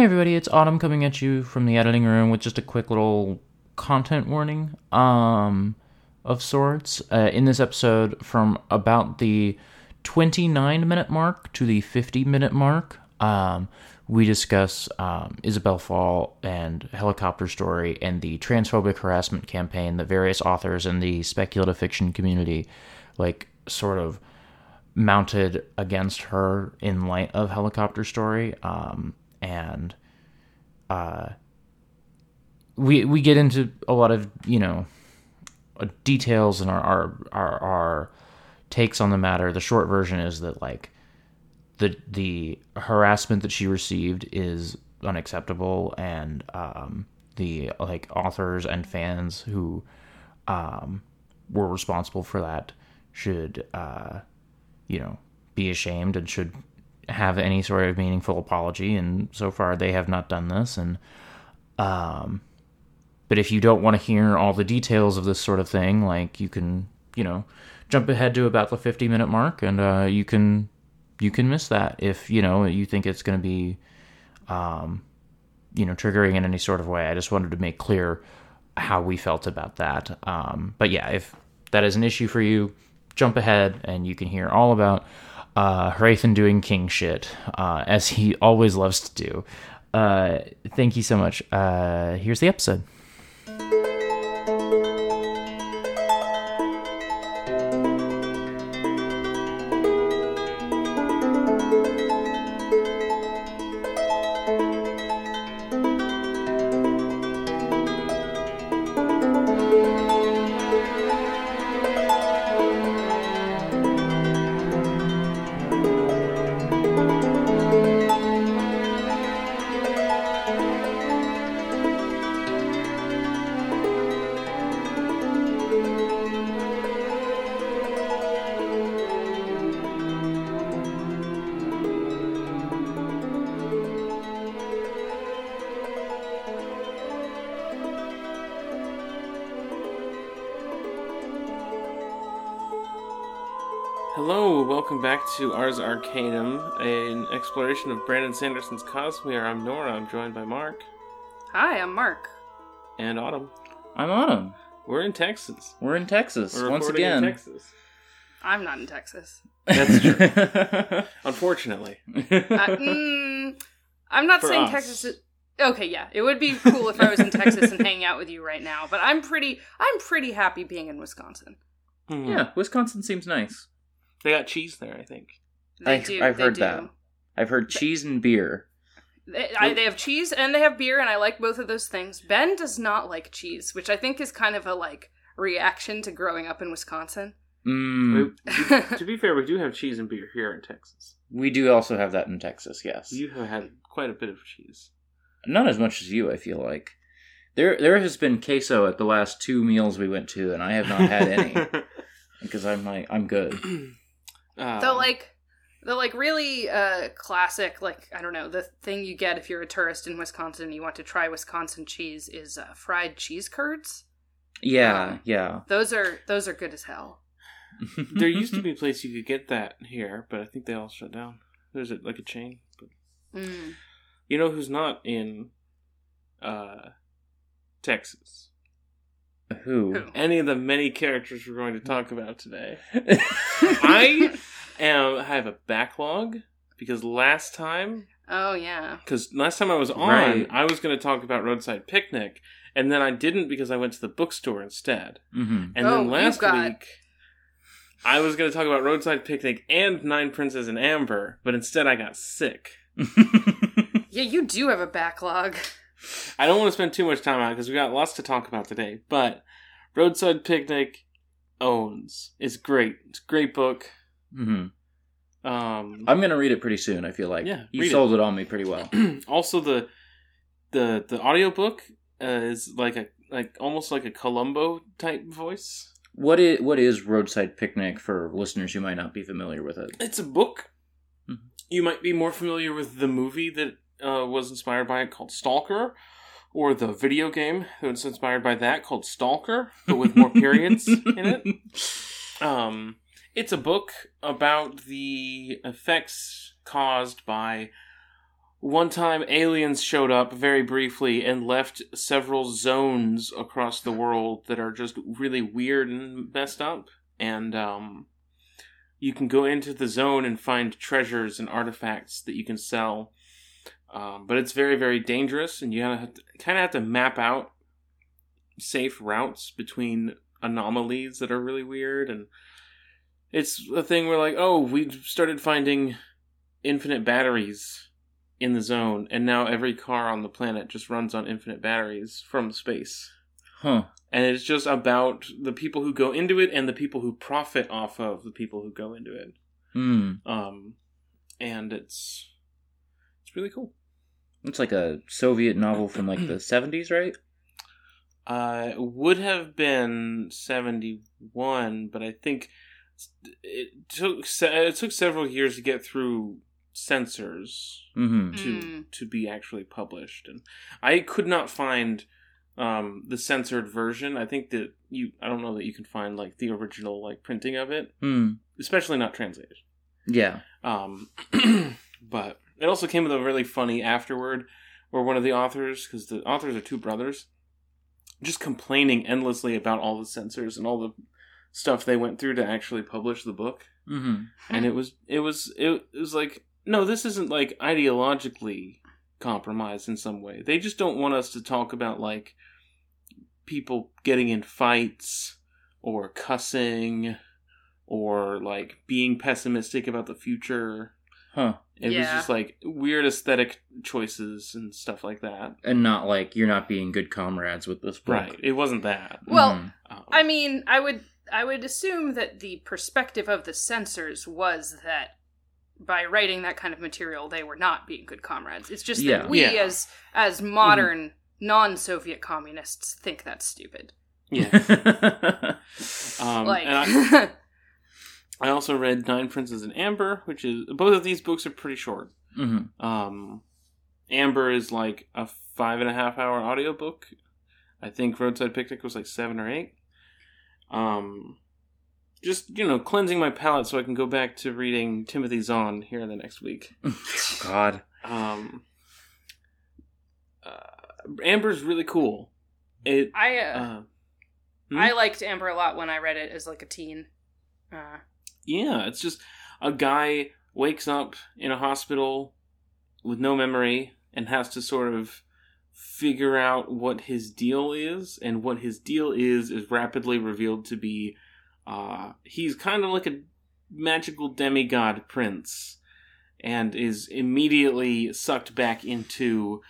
Hi, everybody. It's Autumn coming at you from the editing room with just a quick little content warning um, of sorts. Uh, in this episode, from about the 29 minute mark to the 50 minute mark, um, we discuss um, Isabel Fall and Helicopter Story and the transphobic harassment campaign that various authors in the speculative fiction community, like, sort of mounted against her in light of Helicopter Story. Um, and uh, we we get into a lot of you know uh, details and our, our our our takes on the matter. The short version is that like the the harassment that she received is unacceptable, and um, the like authors and fans who um, were responsible for that should uh, you know be ashamed and should have any sort of meaningful apology. And so far, they have not done this. And um, but if you don't want to hear all the details of this sort of thing, like you can, you know, jump ahead to about the 50 minute mark, and uh, you can you can miss that if you know you think it's going to be, um, you know, triggering in any sort of way. I just wanted to make clear how we felt about that. Um, but yeah, if that is an issue for you, jump ahead and you can hear all about uh, Hrathen doing king shit, uh, as he always loves to do. Uh, thank you so much. Uh, here's the episode. Exploration of Brandon Sanderson's Cosmere. I'm Nora. I'm joined by Mark Hi, I'm Mark. and Autumn. I'm Autumn. We're in Texas. We're in Texas We're once again. in Texas. I'm not in Texas. That's true. Unfortunately, Uh, mm, I'm not For saying us. Texas. Is, okay, yeah, it would be cool if I was in Texas and hanging out with you right now. But I'm pretty. I'm pretty happy being in Wisconsin. Hmm. yeah, Wisconsin seems nice. they got cheese there. I think. They I- do. I've they heard do. that. I've heard cheese and beer. They, I, they have cheese and they have beer, and I like both of those things. Ben does not like cheese, which I think is kind of a like reaction to growing up in Wisconsin. Mm, We- to be fair, we do have cheese and beer here in Texas. we do also have that in Texas. Yes, You have had quite a bit of cheese. not as much as you. I feel like there there has been queso at the last two meals we went to, and I have not had any because I'm like I'm good. Um, the like the like really uh classic like i don't know the thing you get if you're a tourist in wisconsin and you want to try wisconsin cheese is uh, fried cheese curds Yeah, Um, yeah. those are those are good as hell there used to be a place you could get that here, but I think they all shut down. There's a, like a chain, but mm. you know who's not in uh, Texas? who? Who? Any of the many characters we're going to talk about today. I am I have a backlog because last time oh yeah because last time I was on, Right. I was going to talk about Roadside Picnic, and then I didn't because I went to the bookstore instead. hmm And Oh, then last got- week, I was going to talk about Roadside Picnic and Nine Princes and Amber, but instead I got sick. yeah you do have a backlog I don't want to spend too much time on it because we got lots to talk about today. But Roadside Picnic owns. It's great. It's a great book. Hmm Um, I'm gonna read it pretty soon. I feel like Yeah, you read it. sold it. on me pretty well. also the the the audiobook uh, is like a like almost like a Columbo type voice. What is what is roadside picnic for listeners who might not be familiar with it? It's a book. Mhm. You might be more familiar with the movie that uh, was inspired by it called Stalker, or the video game that was inspired by that called Stalker, but with more periods in it. Um, it's a book about the effects caused by one time aliens showed up very briefly and left several zones across the world that are just really weird and messed up. And um, you can go into the zone and find treasures and artifacts that you can sell. Um, but it's very, very dangerous, and you kind of have to map out safe routes between anomalies that are really weird. And it's a thing where, like, oh, we started finding infinite batteries in the zone, and now every car on the planet just runs on infinite batteries from space. Huh. And it's just about the people who go into it and the people who profit off of the people who go into it. Hmm. Um, and it's it's really cool. It's like a Soviet novel from like the seventies, right? Uh, it would have been seventy one, but I think it took it took several years to get through censors Mm-hmm. to Mm. to be actually published, and I could not find um, the censored version. I think that you I don't know that you can find like the original like printing of it, Hmm. especially not translated. Yeah. Um, but it also came with a really funny afterword where one of the authors, because the authors are two brothers, just complaining endlessly about all the censors and all the stuff they went through to actually publish the book. Mm-hmm. And it was, it was, it, was like, no, this isn't like ideologically compromised in some way. They just don't want us to talk about like people getting in fights or cussing or like being pessimistic about the future. Huh. It was just like weird aesthetic choices and stuff like that. And not like you're not being good comrades with this book. Right. It wasn't that. Well, Mhm. Um, I mean, I would I would assume that the perspective of the censors was that by writing that kind of material, they were not being good comrades. It's just Yeah. that we, Yeah. as as modern non-Soviet communists, think that's stupid. yeah. Um, like, I, I also read Nine Princes in Amber, which is both of these books are pretty short. Mhm. Um, Amber is like a five and a half hour audiobook. I think Roadside Picnic was like seven or eight. Um, just you know, cleansing my palate so I can go back to reading Timothy Zahn here in the next week. God. Um, uh, Amber's really cool. It I uh, uh, hmm? I liked Amber a lot when I read it as like a teen. Uh, Yeah, it's just a guy wakes up in a hospital with no memory and has to sort of figure out what his deal is, and what his deal is is rapidly revealed to be uh, he's kind of like a magical demigod prince, and is immediately sucked back into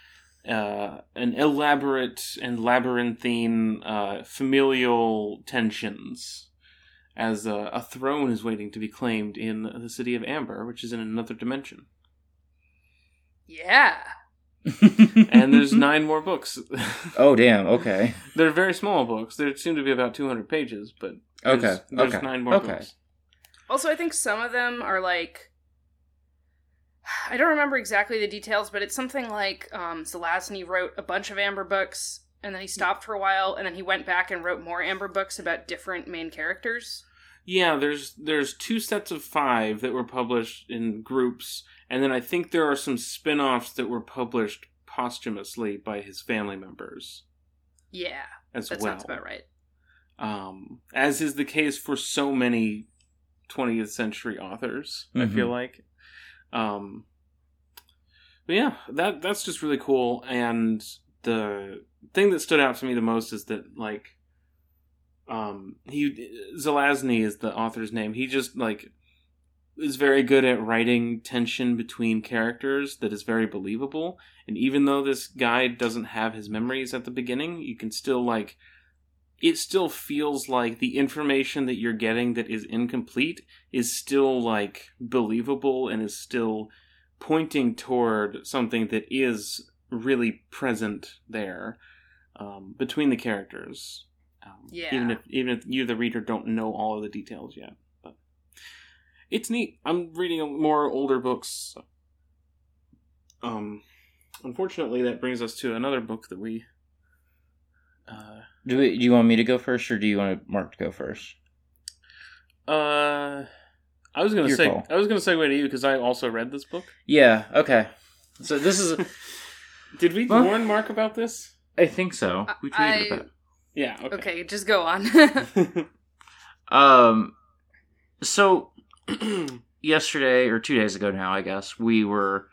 uh, an elaborate and labyrinthine uh, familial tensions as a, a throne is waiting to be claimed in the city of Amber, which is in another dimension. yeah. And there's nine more books. Oh damn. Okay. They're very small books. There seem to be about 200 pages, but there's, Okay. there's okay. nine more okay. books. Also, I think some of them are like I don't remember exactly the details, but it's something like um, Zelazny wrote a bunch of Amber books, and then he stopped for a while, and then he went back and wrote more Amber books about different main characters. Yeah, there's there's two sets of five that were published in groups, and then I think there are some spin-offs that were published posthumously by his family members Yeah, as that well. sounds about right. um, as is the case for so many 20th century authors. I Mhm. feel like, um, but yeah, that that's just really cool. And the thing that stood out to me the most is that like, um, he Zelazny is the author's name. He just like is very good at writing tension between characters that is very believable. And even though this guy doesn't have his memories at the beginning, you can still like it still feels like the information that you're getting that is incomplete is still like believable and is still pointing toward something that is really present there um, between the characters. Um, Yeah. Even if even if you, the reader, don't know all of the details yet, but it's neat. I'm reading more older books. Um, unfortunately, that brings us to another book that we. Uh, Do, we, do you want me to go first, or do you want Mark to go first? Uh, I was gonna Your say call. I was gonna segue to you because I also read this book. Yeah. Okay. So this is, a, Did we Well- warn Mark about this? I think so. We tweeted I- about. it. Yeah. Okay. Okay, just go on. Um, so yesterday or two days ago now, I guess we were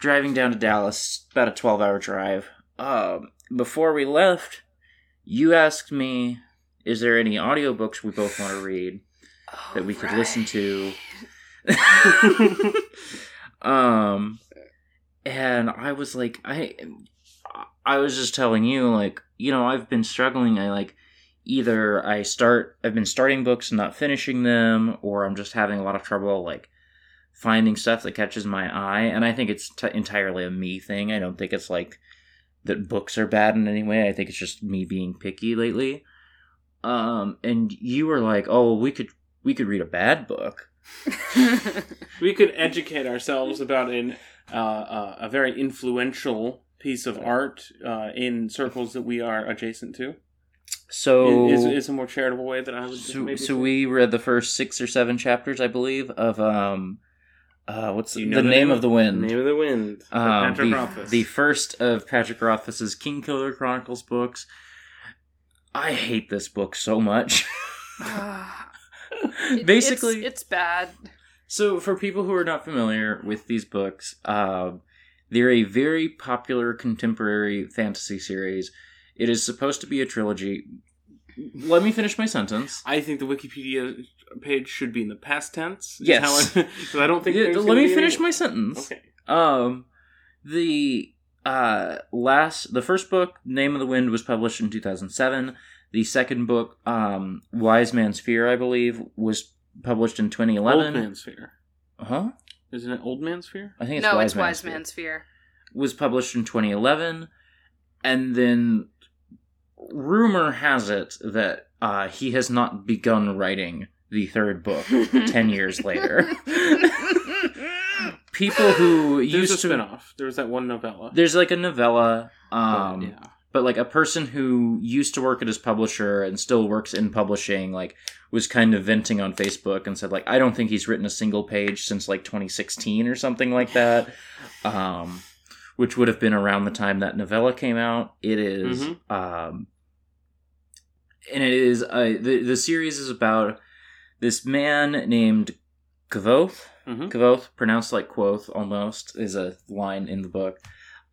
driving down to Dallas, about a twelve-hour drive. Um, before we left, you asked me, "Is there any audiobooks we both want to read that we could listen to?" um, and I was like, I, I was just telling you, like, you know, I've been struggling. I like either I start, I've been starting books and not finishing them, or I'm just having a lot of trouble, like, finding stuff that catches my eye. And I think it's t- entirely a me thing. I don't think it's like that books are bad in any way. I think it's just me being picky lately. Um, and you were like, oh, we could, we could read a bad book. we could educate ourselves about an uh, uh, a very influential piece of art uh, in circles that we are adjacent to. So is, is a more charitable way that I would so, maybe so we read the first six or seven chapters, I believe, of um, uh, what's Do you the, know name of the wind? The Name of the Wind. Um, Patrick the, Rothfuss. the first of Patrick Rothfuss's Kingkiller Chronicles books. I hate this book so much. It- Basically, it's, it's bad. so for people who are not familiar with these books, um, they're a very popular contemporary fantasy series. It is supposed to be a trilogy. Let me finish my sentence. I think the Wikipedia page should be in the past tense. Yes. how I- don't think. Yeah, let me finish any- my sentence. Okay. Um, the uh last, the first book, Name of the Wind, was published in 2007. The second book, um, Wise Man's Fear, I believe, was published in Old 2011. Man's Fear. Huh? Isn't it Old Man's Fear? I think it's no, Wise it's Man's Wise Fear. Man's Fear. Was published in 2011, and then rumor has it that uh, he has not begun writing the third book 10 years later. People who There's used a to spin-off. There was that one novella. There's like a novella, But, um, yeah. But like a person who used to work at his publisher and still works in publishing, like was kind of venting on Facebook and said like, I don't think he's written a single page since like 2016 or something like that, um, which would have been around the time that novella came out. It is, Mhm. um, and it is uh, the the series is about this man named Kvothe. Mhm. Kvothe, pronounced like Quoth almost, is a line in the book,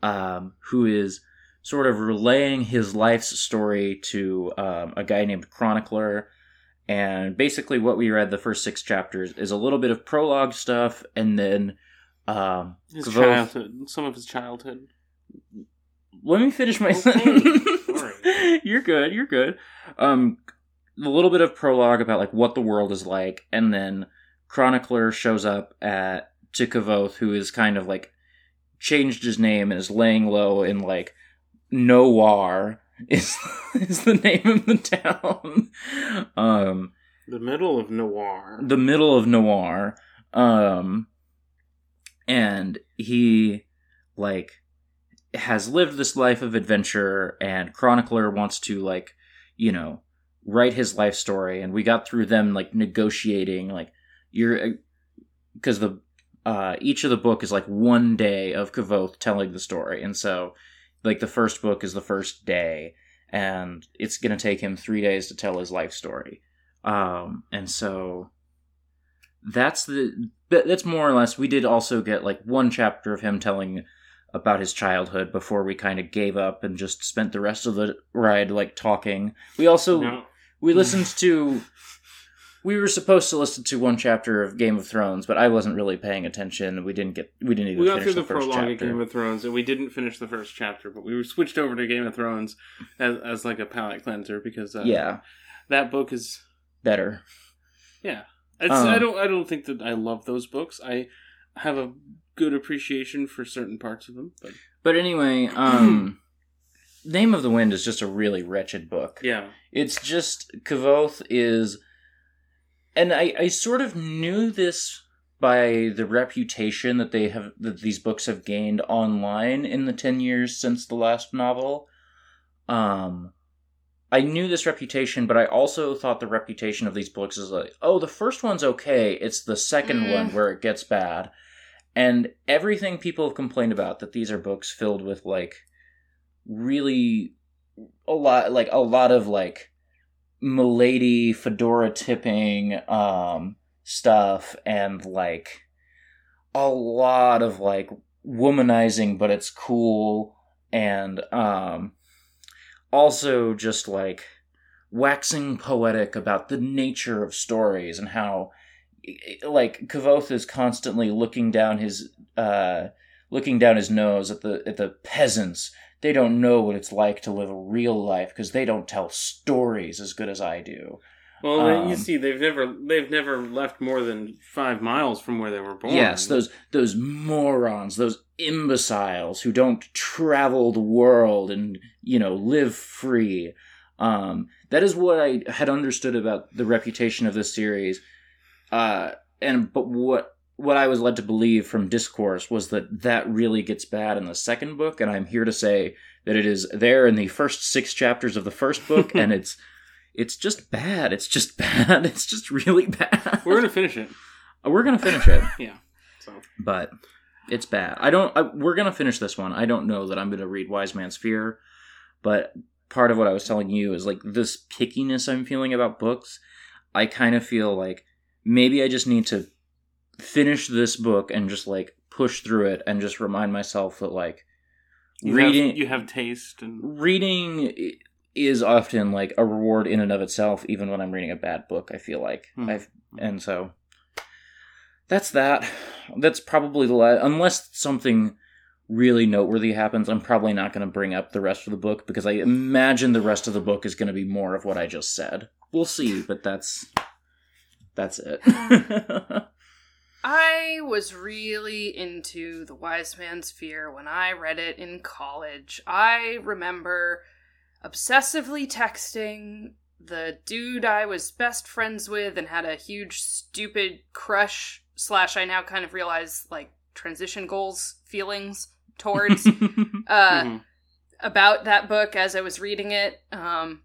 um, who is sort of relaying his life's story to um, a guy named Chronicler. And basically, what we read the first six chapters is a little bit of prologue stuff, and then um, His childhood. Some of his childhood. let me finish my Okay, sentence. you're good. You're good. Um, a little bit of prologue about like what the world is like, and then Chronicler shows up at to Kvothe, who is kind of like changed his name and is laying low in like Newarre is is the name of the town. Um, The middle of Newarre. the middle of Newarre um and he like has lived this life of adventure and chronicler wants to like you know write his life story and we got through them like negotiating like you're because the uh each of the book is like one day of Kvothe telling the story and so like the first book is the first day and it's gonna take him three days to tell his life story um and so that's the that's more or less we did also get like one chapter of him telling about his childhood before we kind of gave up and just spent the rest of the ride like talking we also No. we listened to we were supposed to listen to one chapter of Game of Thrones, but I wasn't really paying attention. We didn't get we didn't even We got through the, the, first prologue chapter. of Game of Thrones, and we didn't finish the first chapter, but we were switched over to Game of Thrones as, as like a palate cleanser because uh, yeah, that book is better. yeah. It's, Um, I don't I don't think that I love those books. I have a good appreciation for certain parts of them, but But anyway, um Name of the Wind is just a really wretched book. yeah, It's just Kvothe is and I, I sort of knew this by the reputation that they have that these books have gained online in the 10 years since the last novel. Um I knew this reputation, but I also thought the reputation of these books is like, oh, the first one's okay. It's the second Mm. one where it gets bad. and everything people have complained about that these are books filled with like really a lot like a lot of like milady fedora tipping um stuff and like a lot of like womanizing but it's cool and um also just like waxing poetic about the nature of stories and how like Kvothe is constantly looking down his uh looking down his nose at the at the peasants. They don't know what it's like to live a real life because they don't tell stories as good as I do. Well, Um, you see, they've never they've never left more than five miles from where they were born. Yes, those those morons, those imbeciles who don't travel the world and you know live free. Um, that is what I had understood about the reputation of this series. Uh, and but what what I was led to believe from discourse was that that really gets bad in the second book, and I'm here to say that it is there in the first six chapters of the first book, and it's it's just bad. It's just bad. It's just really bad. We're gonna finish it. Uh, we're gonna finish it Yeah. So but it's bad. I don't. I, we're gonna finish this one. I don't know that I'm gonna read Wise Man's Fear, but part of what I was telling you is like this pickiness I'm feeling about books. I kind of feel like maybe I just need to finish this book and just like push through it and just remind myself that like you reading have, you have taste and reading is often like a reward in and of itself even when i'm reading a bad book i feel like. Hmm. i've and so that's that. That's probably the la- unless something really noteworthy happens i'm probably not going to bring up the rest of the book because i imagine the rest of the book is going to be more of what i just said. We'll see but that's that's it I was really into The Wise Man's Fear when I read it in college. I remember obsessively texting the dude I was best friends with and had a huge stupid crush slash I now kind of realize like transition goals feelings towards uh Mhm. about that book as I was reading it. Um,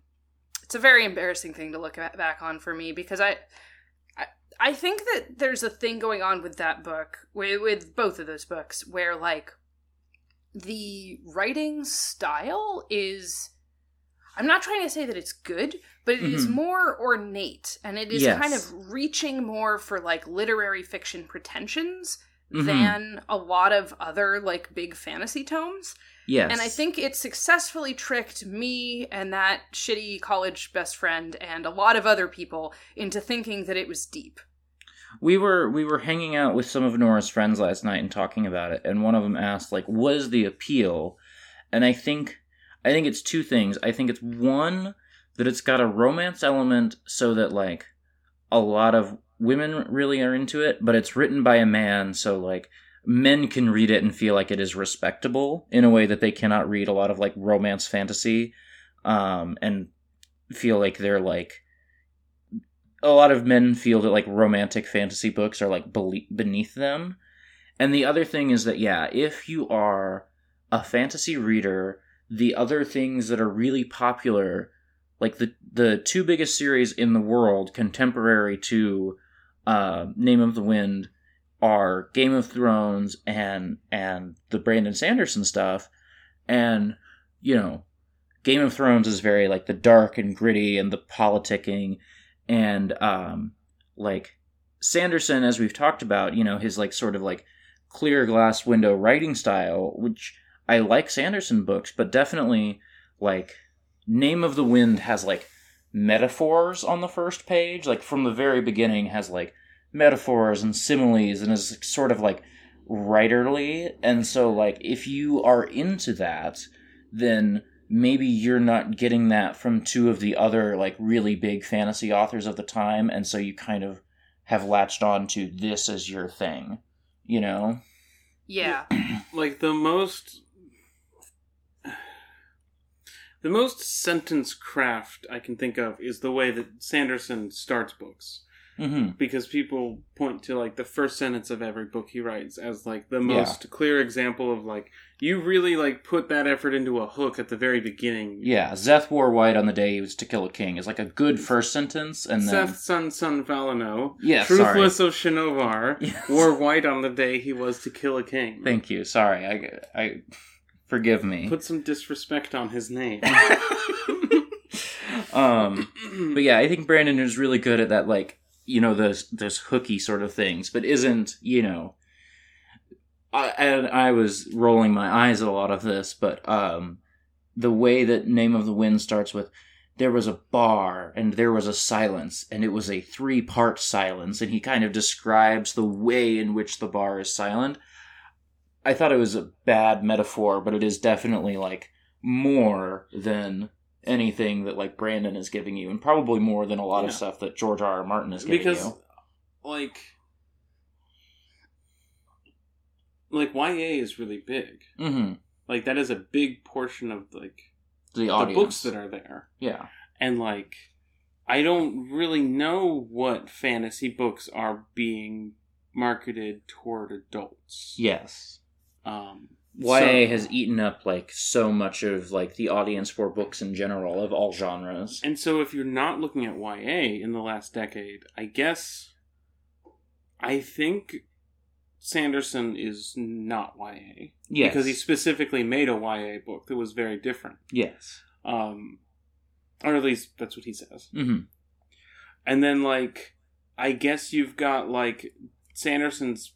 it's a very embarrassing thing to look at, back on for me because I, I, think that there's a thing going on with that book, with, with both of those books, where like the writing style is. I'm not trying to say that it's good, but it is Mhm. more ornate and it is Yes. kind of reaching more for like literary fiction pretensions Mhm. than a lot of other like big fantasy tomes. yes And I think it successfully tricked me and that shitty college best friend and a lot of other people into thinking that it was deep. we were we were hanging out with some of Nora's friends last night and talking about it, and one of them asked like, "What is the appeal?" And I think I think it's two things. I think it's one that it's got a romance element, so that like a lot of women really are into it, but it's written by a man, so like men can read it and feel like it is respectable in a way that they cannot read a lot of like romance fantasy, um, and feel like they're like a lot of men feel that like romantic fantasy books are like beneath them. And the other thing is that yeah, if you are a fantasy reader, the other things that are really popular, like the the two biggest series in the world contemporary to uh, Name of the Wind, are Game of Thrones and and the Brandon Sanderson stuff, and you know, Game of Thrones is very like the dark and gritty and the politicking. And um like Sanderson as we've talked about, you know, his like sort of like clear glass window writing style, which I like Sanderson books, but definitely like Name of the Wind has like metaphors on the first page, like from the very beginning has like metaphors and similes and is sort of like writerly. And so like if you are into that then maybe you're not getting that from two of the other like really big fantasy authors of the time. And so you kind of have latched on to this as your thing you know? Yeah. like the most the most sentence craft I can think of is the way that Sanderson starts books. hmm because people point to like the first sentence of every book he writes as like the most clear example of like you really like put that effort into a hook at the very beginning. Yeah, Szeth wore white on the day he was to kill a king is like a good first sentence, and then Seth Son Son Valano, yeah, truthless sorry. of Shinovar, Yes. wore white on the day he was to kill a king. Thank you. Sorry, I, I forgive me. Put some disrespect on his name. um, but yeah, I think Brandon is really good at that, like you know, those those hooky sort of things, but isn't you know. I, and I was rolling my eyes at a lot of this, but um, the way that Name of the Wind starts with, there was a bar and there was a silence, and it was a three part silence, and he kind of describes the way in which the bar is silent. I thought it was a bad metaphor, but it is definitely like more than anything that like Brandon is giving you, and probably more than a lot of stuff that George R. R. Martin is giving because you. like like YA is really big. Mm-hmm. Like that is a big portion of like The the books that are there. yeah. And like I don't really know what fantasy books are being marketed toward adults. Yes. Um YA so- has eaten up like so much of like the audience for books in general of all genres. And so if you're not looking at YA in the last decade, I guess I think Sanderson is not YA. Yes. Because he specifically made a YA book that was very different. Yes. Um or at least that's what he says. Mm-hmm. And then like I guess you've got like Sanderson's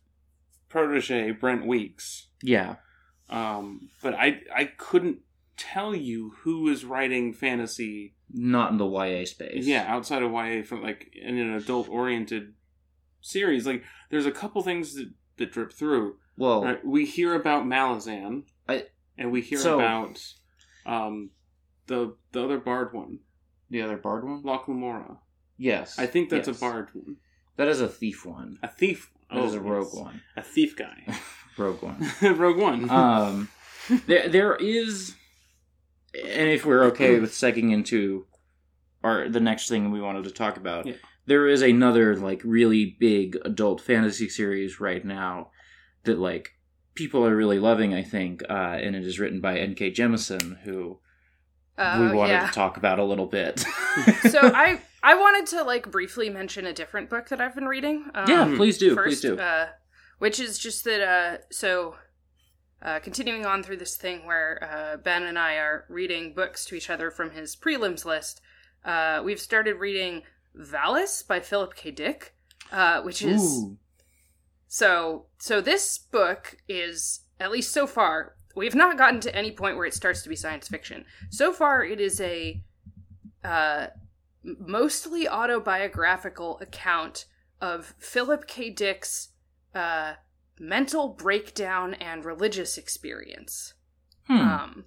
protege, Brent Weeks. Yeah. Um but I I couldn't tell you who is writing fantasy Not in the YA space. Yeah, outside of YA from like in an adult oriented series, like there's a couple things that, that drip through. Well, Right? We hear about Malazan, I- and we hear so- about um the the other bard one, the other bard one? Locke Lamora. Yes. I think that's Yes. a bard one, That is a thief one. a thief. That is Oh, a rogue one. a thief guy, Rogue one. rogue one. um, there there is, and if we're okay with segging into our the next thing we wanted to talk about, Yeah. there is another like really big adult fantasy series right now that like people are really loving. I think, uh, and it is written by N.K. Jemisin, who Oh, we wanted yeah. to talk about a little bit. so I I wanted to like briefly mention a different book that I've been reading. Um, yeah, please do, first, please do. Uh, which is just that. Uh, so, uh, continuing on through this thing where uh, Ben and I are reading books to each other from his prelims list. Uh, we've started reading Valis by Philip K. Dick, uh, which is Ooh. so. So this book is at least so far. We have not gotten to any point where it starts to be science fiction. So far, it is a uh, mostly autobiographical account of Philip K. Dick's uh, mental breakdown and religious experience. Hmm. Um,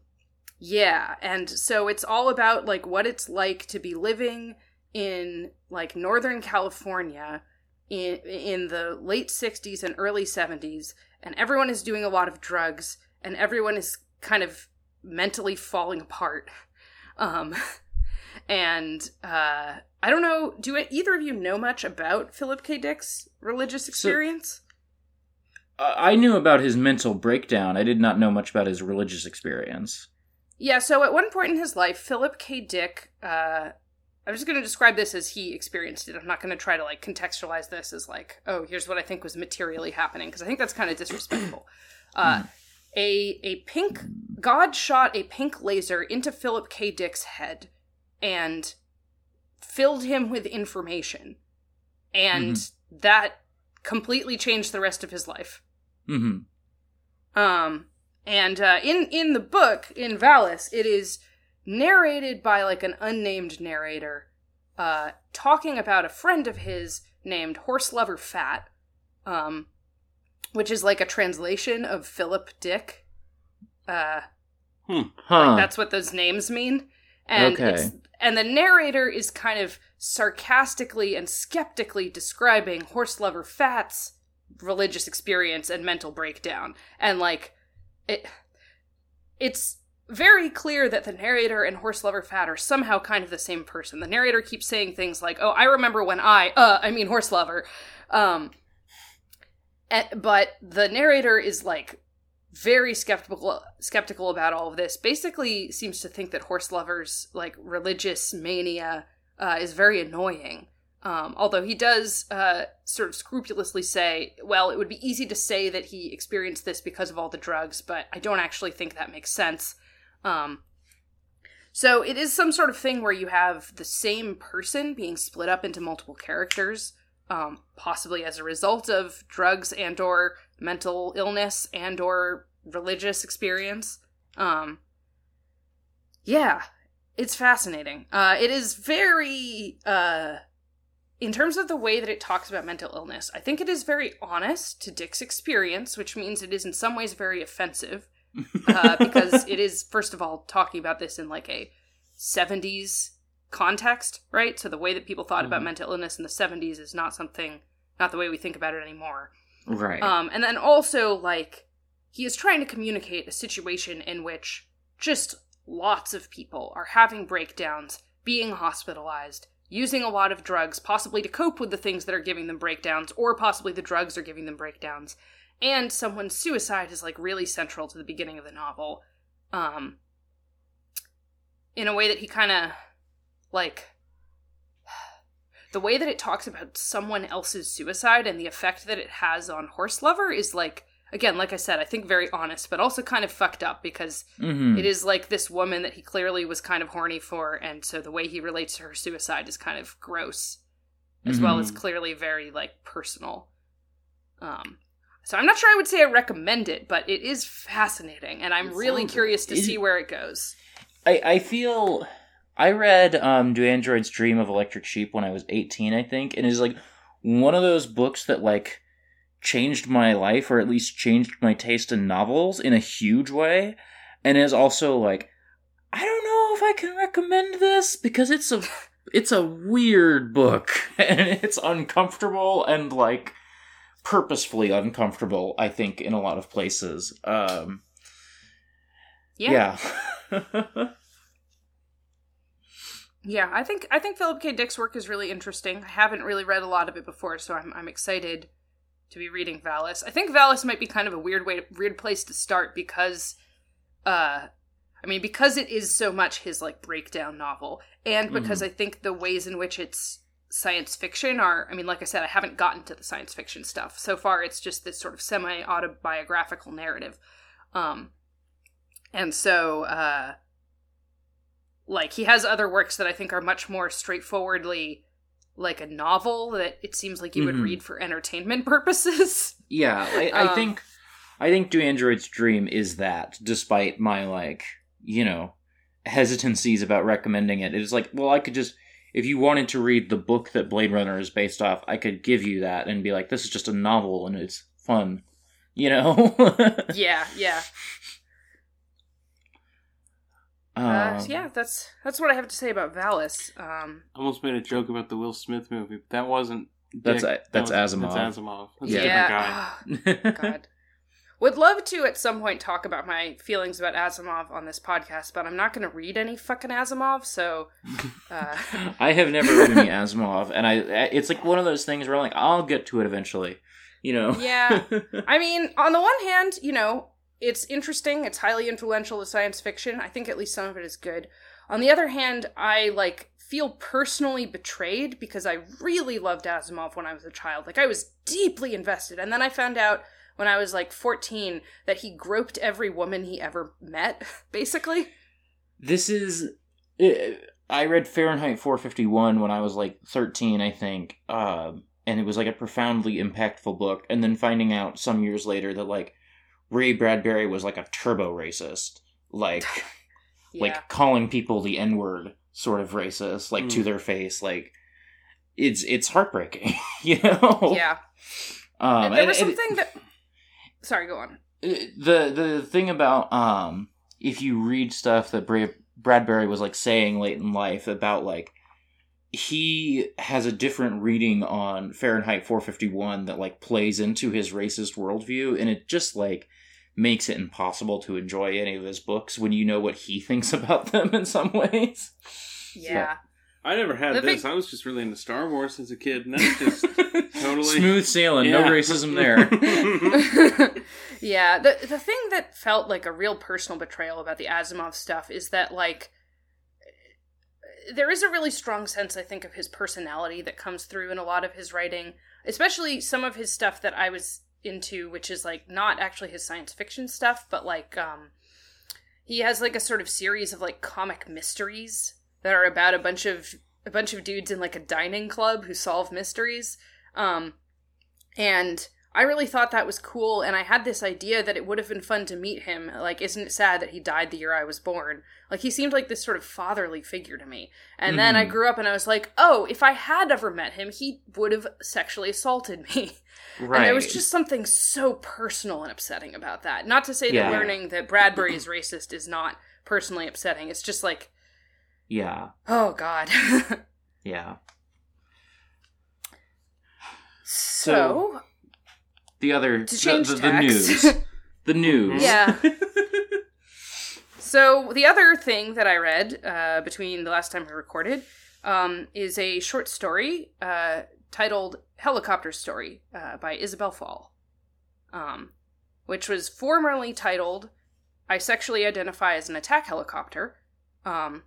yeah, and so it's all about like what it's like to be living in like Northern California in in the late '60s and early '70s, and everyone is doing a lot of drugs, and everyone is kind of mentally falling apart. Um, and uh, I don't know. Do either of you know much about Philip K. Dick's religious experience? I I knew about his mental breakdown. I did not know much about his religious experience. Yeah, so at one point in his life, Philip K. Dick, uh, I'm just going to describe this as he experienced it. I'm not going to try to like contextualize this as like, oh, here's what I think was materially happening because I think that's kind of disrespectful. Uh, a a pink God shot a pink laser into Philip K. Dick's head and filled him with information, and that completely changed the rest of his life. Mm-hmm. Um, and uh, in in the book in Valis, it is narrated by like an unnamed narrator, uh, talking about a friend of his named Horse Lover Fat, um, which is like a translation of Philip Dick. Uh, Huh. that's what those names mean. And Okay. it's and the narrator is kind of sarcastically and skeptically describing horse lover Fat's religious experience and mental breakdown. And like it it's very clear that the narrator and horse lover fat are somehow kind of the same person. The narrator keeps saying things like, "Oh, I remember when I, uh, I mean horse lover," um, but the narrator is like very skeptical skeptical about all of this. Basically, seems to think that horse lovers like religious mania uh, is very annoying. Um, although he does uh, sort of scrupulously say, well, it would be easy to say that he experienced this because of all the drugs, but I don't actually think that makes sense. Um, so it is some sort of thing where you have the same person being split up into multiple characters, um, possibly as a result of drugs and or mental illness and or religious experience. Um, yeah, it's fascinating. Uh, it is very uh, in terms of the way that it talks about mental illness, I think it is very honest to Dick's experience, which means it is in some ways very offensive. uh, because it is, first of all, talking about this in like a 70s context, right? So the way that people thought mm-hmm. about mental illness in the 70s is not something, not the way we think about it anymore. Right. Um, and then also, like, he is trying to communicate a situation in which just lots of people are having breakdowns, being hospitalized, using a lot of drugs, possibly to cope with the things that are giving them breakdowns, or possibly the drugs are giving them breakdowns. And someone's suicide is like really central to the beginning of the novel. Um, in a way that he kind of like the way that it talks about someone else's suicide and the effect that it has on horse lover is like again, like I said, I think very honest, but also kind of fucked up because mm-hmm. it is like this woman that he clearly was kind of horny for, and so the way he relates to her suicide is kind of gross, as mm-hmm. well as mm-hmm. clearly very like personal. Um, so I'm not sure I would say I recommend it, but it is fascinating, and I'm it really curious to see where it goes. I I feel I read um, "Do Androids Dream of Electric Sheep" when I was 18, I think, and it's like one of those books that like changed my life or at least changed my taste in novels in a huge way and is also like I don't know if I can recommend this because it's a it's a weird book and it's uncomfortable and like purposefully uncomfortable I think in a lot of places um yeah. yeah, yeah I think I think Philip K Dick's work is really interesting I haven't really read a lot of it before so I'm I'm excited to be reading Valis. I think Valis might be kind of a weird way, weird place to start because, uh, I mean, because it is so much his like breakdown novel, and because mm-hmm. I think the ways in which it's science fiction are, I mean, like I said, I haven't gotten to the science fiction stuff so far. It's just this sort of semi autobiographical narrative, um, and so, uh, like he has other works that I think are much more straightforwardly like a novel that it seems like you mm-hmm. would read for entertainment purposes. Yeah, I, I um, think I think Do Androids Dream is that, despite my like, you know, hesitancies about recommending it. It is like, well, I could just if you wanted to read the book that Blade Runner is based off, I could give you that and be like, this is just a novel and it's fun. You know? yeah, yeah. Uh, um, yeah, that's that's what I have to say about Valis. Um, I almost made a joke about the Will Smith movie. But that wasn't. Dick. That's a, that's that was, Asimov. That's Asimov. That's yeah. a different guy. God. Would love to at some point talk about my feelings about Asimov on this podcast, but I'm not going to read any fucking Asimov, so. Uh... I have never read any Asimov, and I it's like one of those things where I'm like, I'll get to it eventually, you know. yeah, I mean, on the one hand, you know, it's interesting. It's highly influential to science fiction. I think at least some of it is good. On the other hand, I like feel personally betrayed because I really loved Asimov when I was a child. Like I was deeply invested, and then I found out when I was like 14 that he groped every woman he ever met, basically. This is uh, I read Fahrenheit 451 when I was like 13, I think. Uh, and it was like a profoundly impactful book and then finding out some years later that like Ray Bradbury was like a turbo racist, like yeah. like calling people the N word, sort of racist, like mm. to their face. Like it's it's heartbreaking, you know. Yeah. Um, and there was something it, that. Sorry, go on. Uh, the the thing about um, if you read stuff that Bra- Bradbury was like saying late in life about like he has a different reading on Fahrenheit 451 that like plays into his racist worldview, and it just like makes it impossible to enjoy any of his books when you know what he thinks about them in some ways. Yeah. I never had The this. thing- I was just really into Star Wars as a kid, and that's just totally Smooth sailing, no racism there. yeah, the the thing that felt like a real personal betrayal about the Asimov stuff is that like there is a really strong sense I think of his personality that comes through in a lot of his writing, especially some of his stuff that I was into which is like not actually his science fiction stuff, but like um he has like a sort of series of like comic mysteries that are about a bunch of a bunch of dudes in like a dining club who solve mysteries. Um and I really thought that was cool, and I had this idea that it would have been fun to meet him. Like, isn't it sad that he died the year I was born? Like, he seemed like this sort of fatherly figure to me. And then I Mhm. grew up and I was like, oh, if I had ever met him, he would have sexually assaulted me. right. And there was just something so personal and upsetting about that. Not to say Yeah. that learning that Bradbury is racist is not personally upsetting. It's just like, yeah, oh, God. yeah. so, The other to change the, the, the news. The news. Yeah. So the other thing that I read uh, between the last time we recorded um, is a short story uh, titled "Helicopter Story" uh, by Isabel Fall, um, which was formerly titled "I Sexually Identify as an Attack Helicopter," um,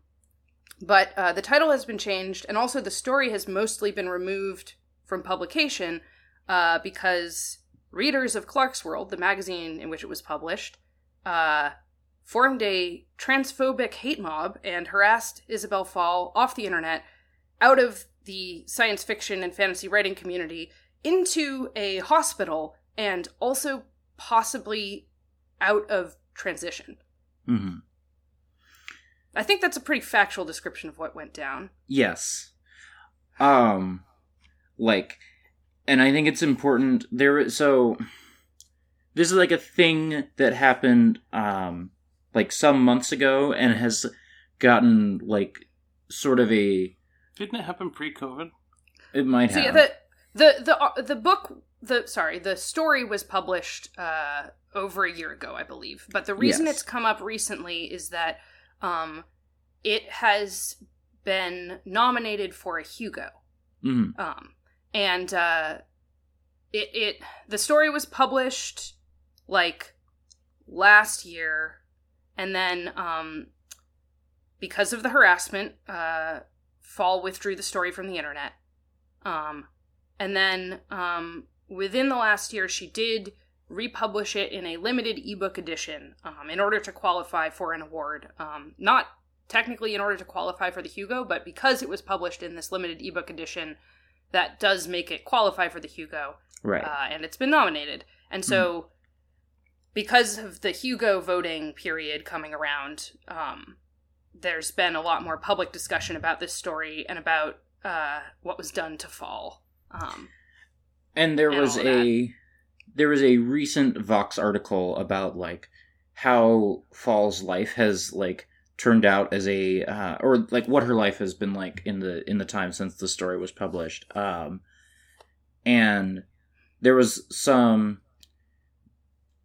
but uh, the title has been changed, and also the story has mostly been removed from publication uh, because readers of Clarkesworld, the magazine in which it was published, uh, formed a transphobic hate mob and harassed Isabel Fall off the internet out of the science fiction and fantasy writing community into a hospital and also possibly out of transition. hmm I think that's a pretty factual description of what went down. Yes. Um, like, and I think it's important. There, so this is like a thing that happened, um, like some months ago, and has gotten like sort of a. Didn't it happen pre-COVID? It might So have. yeah, the the the uh, the book the sorry the story was published uh, over a year ago, I believe. But the reason Yes. it's come up recently is that um, it has been nominated for a Hugo, Mhm. um, and uh, it it the story was published like last year, and then um, because of the harassment, uh, Fall withdrew the story from the internet. Um, and then um, within the last year, she did republish it in a limited ebook edition um, in order to qualify for an award. Um, not technically in order to qualify for the Hugo, but because it was published in this limited ebook edition, that does make it qualify for the Hugo right. uh, and it's been nominated. And so, because of the Hugo voting period coming around, um, there's been a lot more public discussion about this story and about uh, what was done to Fall. Um, and there and was a there was a recent Vox article about like how Fall's life has like turned out as a uh, or like what her life has been like in the in the time since the story was published. Um, and there was some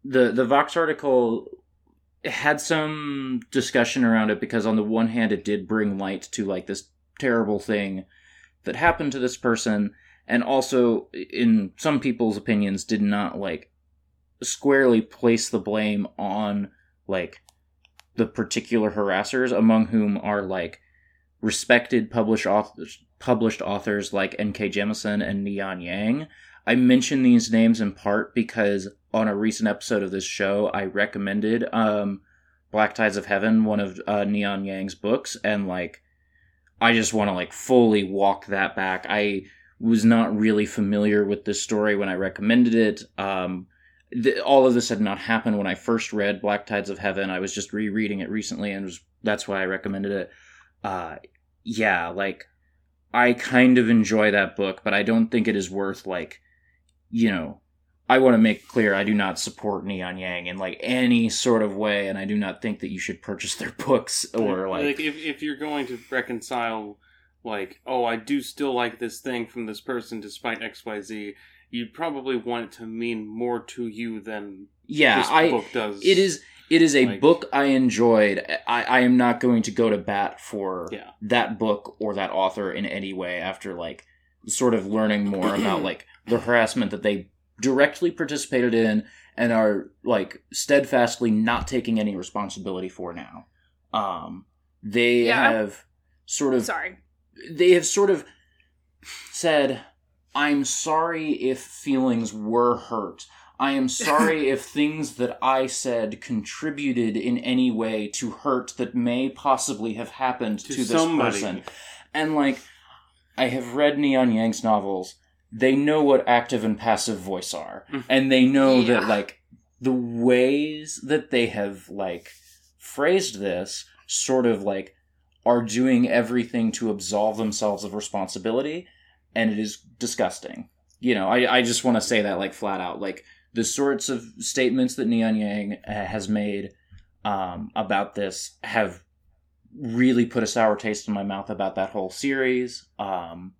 the the Vox article had some discussion around it because on the one hand it did bring light to like this terrible thing that happened to this person and also in some people's opinions did not like squarely place the blame on like the particular harassers among whom are like respected published authors published authors like N.K. Jemisin and Neon Yang. I mention these names in part because on a recent episode of this show I recommended um Black Tides of Heaven, one of uh, Neon Yang's books, and like I just want to like fully walk that back. I was not really familiar with this story when I recommended it. Um, th- all of this had not happened when I first read Black Tides of Heaven. I was just rereading it recently, and was, that's why I recommended it. Uh, yeah, like I kind of enjoy that book, but I don't think it is worth like, you know. I want to make clear I do not support Neon Yang in like any sort of way, and I do not think that you should purchase their books or like if if you're going to reconcile, like, oh, I do still like this thing from this person despite X Y Z, you'd probably want it to mean more to you than yeah, this I book does. it is it is a Like- book I enjoyed. I, I am not going to go to bat for Yeah. that book or that author in any way after like sort of learning more about like the harassment that they directly participated in and are like steadfastly not taking any responsibility for now. Um they Yeah, have sort of Sorry. they have sort of said, I'm sorry if feelings were hurt. I am sorry if things that I said contributed in any way to hurt that may possibly have happened to, To this somebody. person. And like, I have read Neon Yang's novels. They know what active and passive voice are. Mhm. And they know Yeah. that like the ways that they have like phrased this sort of like are doing everything to absolve themselves of responsibility and it is disgusting. You know i, I just want to say that like flat out. Like the sorts of statements that neon yang uh, has made um, about this have really put a sour taste in my mouth about that whole series. Um,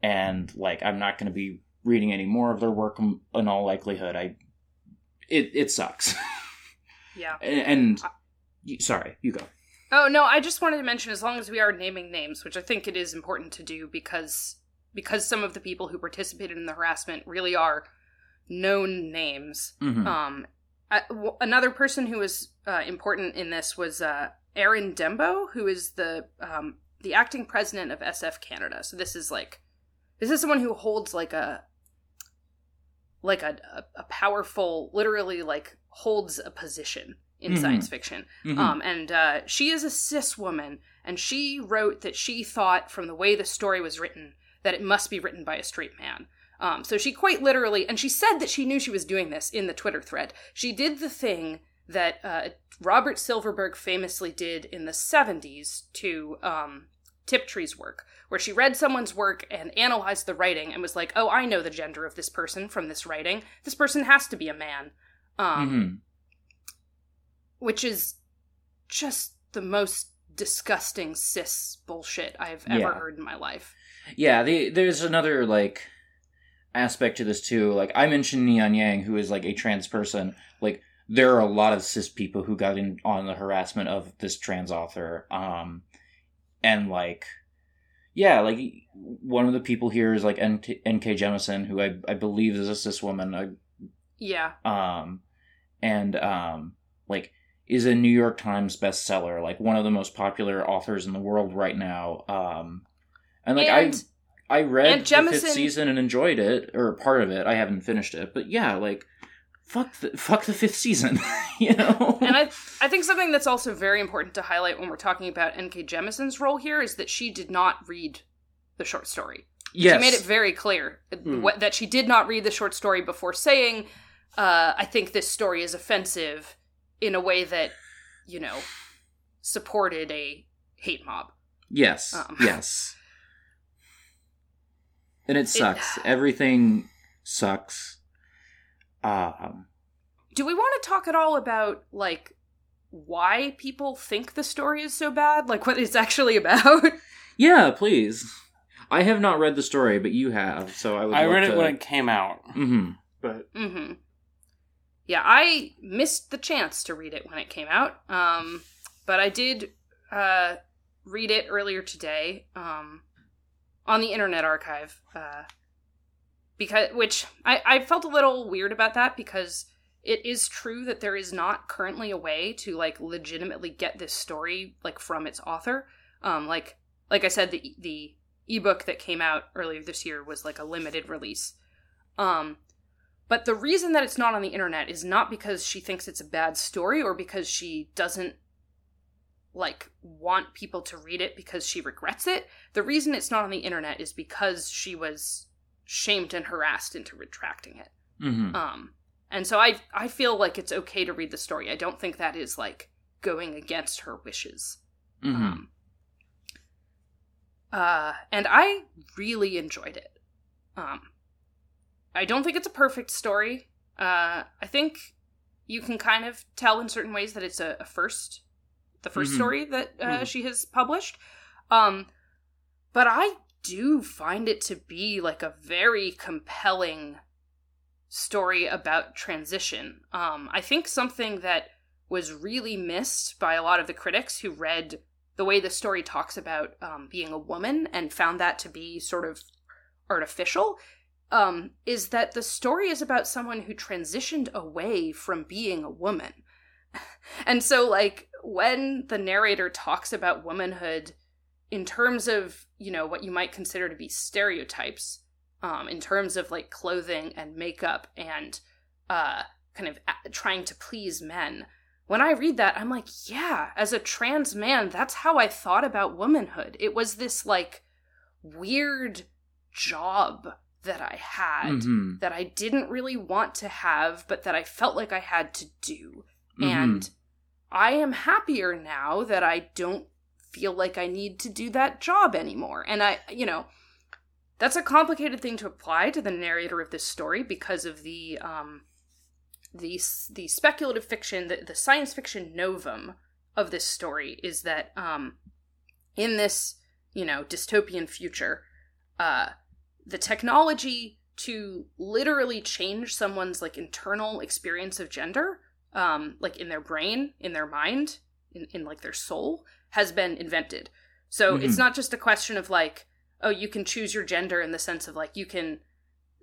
and like i'm not going to be reading any more of their work in in all likelihood. I it, it sucks. Yeah. and, and sorry you go. Oh no, I just wanted to mention as long as we are naming names, which I think it is important to do because because some of the people who participated in the harassment really are known names. Mhm. Um, I- w- another person who was uh, important in this was uh, Arinn Dembo, who is the um, the acting president of SF Canada. So this is like this is someone who holds like a like a, a, a powerful, literally like holds a position in Mhm. science fiction. Mhm. Um, and uh, she is a cis woman, and she wrote that she thought from the way the story was written that it must be written by a straight man. Um, so she quite literally, and she said that she knew she was doing this in the Twitter thread. She did the thing that uh, Robert Silverberg famously did in the 70s to um, Tiptree's work, where she read someone's work and analyzed the writing and was like, oh, I know the gender of this person from this writing. This person has to be a man. Um, Mhm. which is just the most disgusting cis bullshit I've ever Yeah. heard in my life. Yeah, the, there's another like aspect to this too. Like I mentioned Neon Yang, who is like a trans person. Like there are a lot of cis people who got in on the harassment of this trans author. Um, and like, yeah, like one of the people here is like NK, NK Jemisin, who I I believe is a cis woman. I Yeah. um, and um, like is a New York Times bestseller, like one of the most popular authors in the world right now. Um, and like and I I read and the fifth season and enjoyed it, or part of it. I haven't finished it, but yeah, like fuck the fuck the fifth season, you know. and I I think something that's also very important to highlight when we're talking about N.K. Jemisin's role here is that she did not read the short story. yes, She made it very clear what, that she did not read the short story before saying, uh, "I think this story is offensive," in a way that you know supported a hate mob. yes, um. yes. And it sucks. Everything sucks. Um, Do we want to talk at all about like why people think the story is so bad? Like what it's actually about? yeah, please. I have not read the story, but you have, so I would. I love read it when it came out, hmm but mm-hmm. Yeah, I missed the chance to read it when it came out. Um, but I did uh, read it earlier today um, on the Internet Archive. Uh, because which I, I felt a little weird about that because it is true that there is not currently a way to like legitimately get this story like from its author. Um, like like I said, the the ebook that came out earlier this year was like a limited release. Um, but the reason that it's not on the internet is not because she thinks it's a bad story or because she doesn't like want people to read it because she regrets it. The reason it's not on the internet is because she was shamed and harassed into retracting it. hmm Um and so I I feel like it's okay to read the story. I don't think that is like going against her wishes. hmm Um, uh, and I really enjoyed it. Um, I don't think it's a perfect story. Uh, I think you can kind of tell in certain ways that it's a, a first, the 1st Mhm. story that uh, Mhm. she has published. Um, but I do find it to be like a very compelling story about transition. Um, I think something that was really missed by a lot of the critics who read the way the story talks about um, being a woman and found that to be sort of artificial um, is that the story is about someone who transitioned away from being a woman. and so, like, when the narrator talks about womanhood in terms of, you know, what you might consider to be stereotypes, um, in terms of like clothing and makeup and uh, kind of a- trying to please men, when I read that, I'm like, yeah, as a trans man, that's how I thought about womanhood. It was this like weird job that I had Mm-hmm. that I didn't really want to have, but that I felt like I had to do. Mm-hmm. And I am happier now that I don't feel like I need to do that job anymore. And I, you know, that's a complicated thing to apply to the narrator of this story because of the um the the speculative fiction, the, the science fiction novum of this story is that um in this, you know, dystopian future, uh the technology to literally change someone's like internal experience of gender um like in their brain in their mind in, in like their soul has been invented so it's Mhm. not just a question of like oh you can choose your gender in the sense of like you can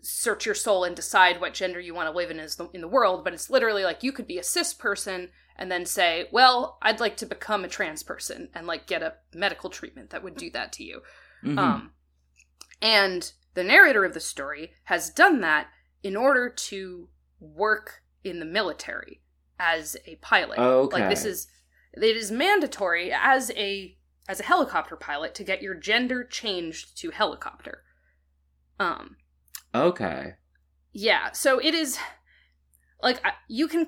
search your soul and decide what gender you want to live in is the, in the world but it's literally like you could be a cis person and then say well i'd like to become a trans person and like get a medical treatment that would do that to you Mhm. um, and the narrator of the story has done that in order to work in the military as a pilot. Okay. Like this is it is mandatory as a as a helicopter pilot to get your gender changed to helicopter. Um okay. yeah, so it is like I- you can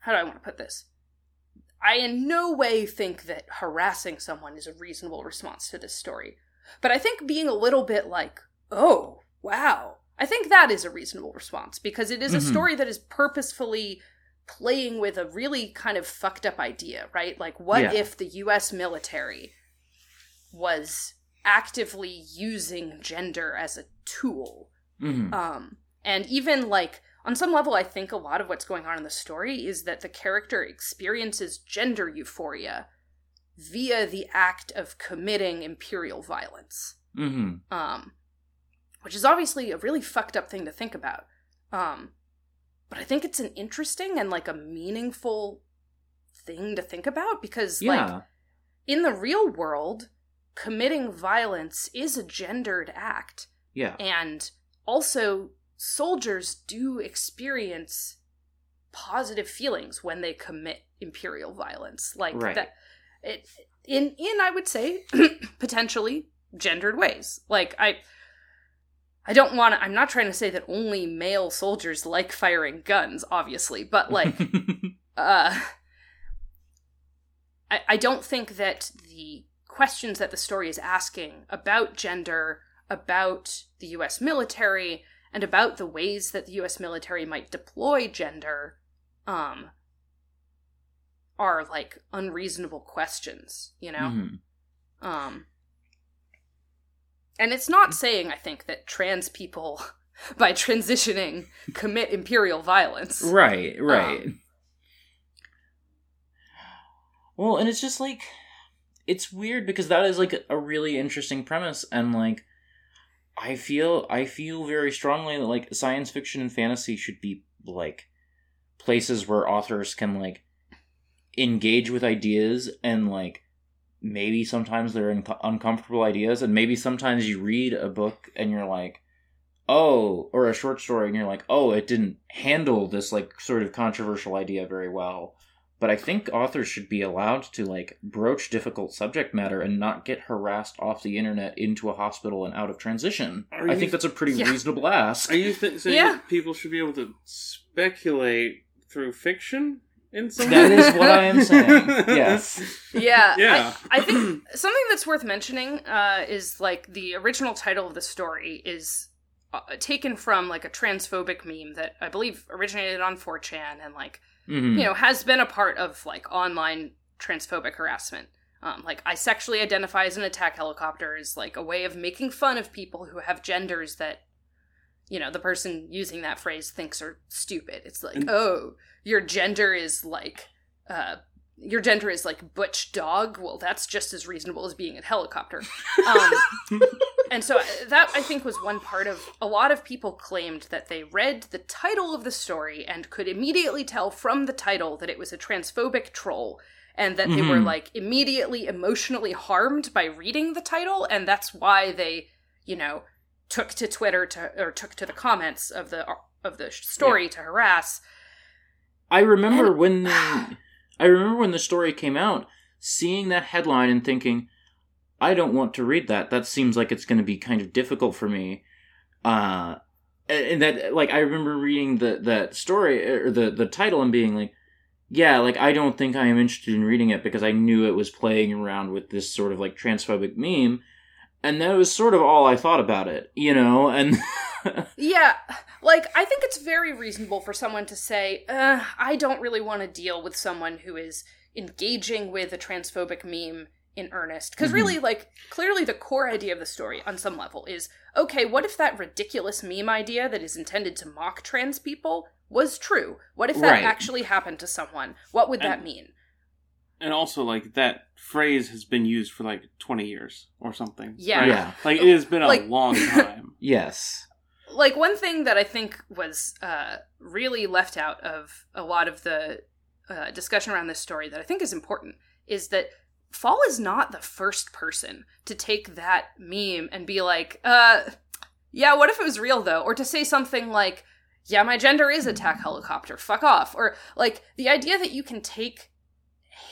how do I want to put this? I in no way think that harassing someone is a reasonable response to this story. But I think being a little bit like, "Oh, wow." I think that is a reasonable response because it is a Mhm. story that is purposefully playing with a really kind of fucked up idea, right? Like what Yeah. if the US military was actively using gender as a tool? Hmm um and even like on some level i think a lot of what's going on in the story is that the character experiences gender euphoria via the act of committing imperial violence. Hmm um which is obviously a really fucked up thing to think about. Um but i think it's an interesting and like a meaningful thing to think about because like in the real world committing violence is a gendered act yeah. and also soldiers do experience positive feelings when they commit imperial violence like Right. that it in in i would say potentially gendered ways like i i don't want to i'm not trying to say that only male soldiers like firing guns obviously but like uh I, I don't think that the questions that the story is asking about gender, about the US military, and about the ways that the US military might deploy gender, um, are like unreasonable questions, you know? Mhm. Um, and it's not saying, I think, that trans people, by transitioning, commit imperial violence. Right, right. Um, well, and it's just like it's weird because that is like a really interesting premise and like I feel I feel very strongly that like science fiction and fantasy should be like places where authors can like engage with ideas and like maybe sometimes they're un- uncomfortable ideas and maybe sometimes you read a book and you're like oh or a short story and you're like oh it didn't handle this like sort of controversial idea very well but i think authors should be allowed to like broach difficult subject matter and not get harassed off the internet into a hospital and out of transition Are i you- think that's a pretty Yeah. reasonable ask Are you th- saying Yeah. that people should be able to speculate through fiction in some That way? is what I am saying. Yes. Yeah, Yeah. I, I think something that's worth mentioning uh, is like the original title of the story is uh, taken from like a transphobic meme that I believe originated on 4chan and like Mhm. you know has been a part of like online transphobic harassment. Um, like I sexually identify as an attack helicopter is like a way of making fun of people who have genders that you know the person using that phrase thinks are stupid. It's like, And- oh, your gender is like, uh, your gender is like butch dog. Well, that's just as reasonable as being a helicopter. Um, and so uh, that I think was one part of a lot of people claimed that they read the title of the story and could immediately tell from the title that it was a transphobic troll and that they were Mhm. like immediately emotionally harmed by reading the title and that's why they, you know, took to Twitter to or took to the comments of the of the story to harass. I remember And- when the I remember when the story came out, seeing that headline and thinking, I don't want to read that. That seems like it's going to be kind of difficult for me. Uh, and and that like I remember reading the that story or the the title and being like, yeah, like I don't think I am interested in reading it because I knew it was playing around with this sort of like transphobic meme. And that was sort of all I thought about it, you know, and Yeah, like I think it's very reasonable for someone to say, uh, "I don't really want to deal with someone who is engaging with a transphobic meme in earnest." Because Mhm. really, like clearly, the core idea of the story, on some level, is okay. What if that ridiculous meme idea that is intended to mock trans people was true? What if that Right. actually happened to someone? What would that mean? And also like that phrase has been used for like 20 years or something Yeah. right? yeah, like it has been a Like- long time yes, like one thing that I think was uh, really left out of a lot of the uh, discussion around this story that I think is important is that Fall is not the first person to take that meme and be like, uh, yeah, what if it was real though? Or to say something like, yeah, my gender is attack helicopter, fuck off. Or like the idea that you can take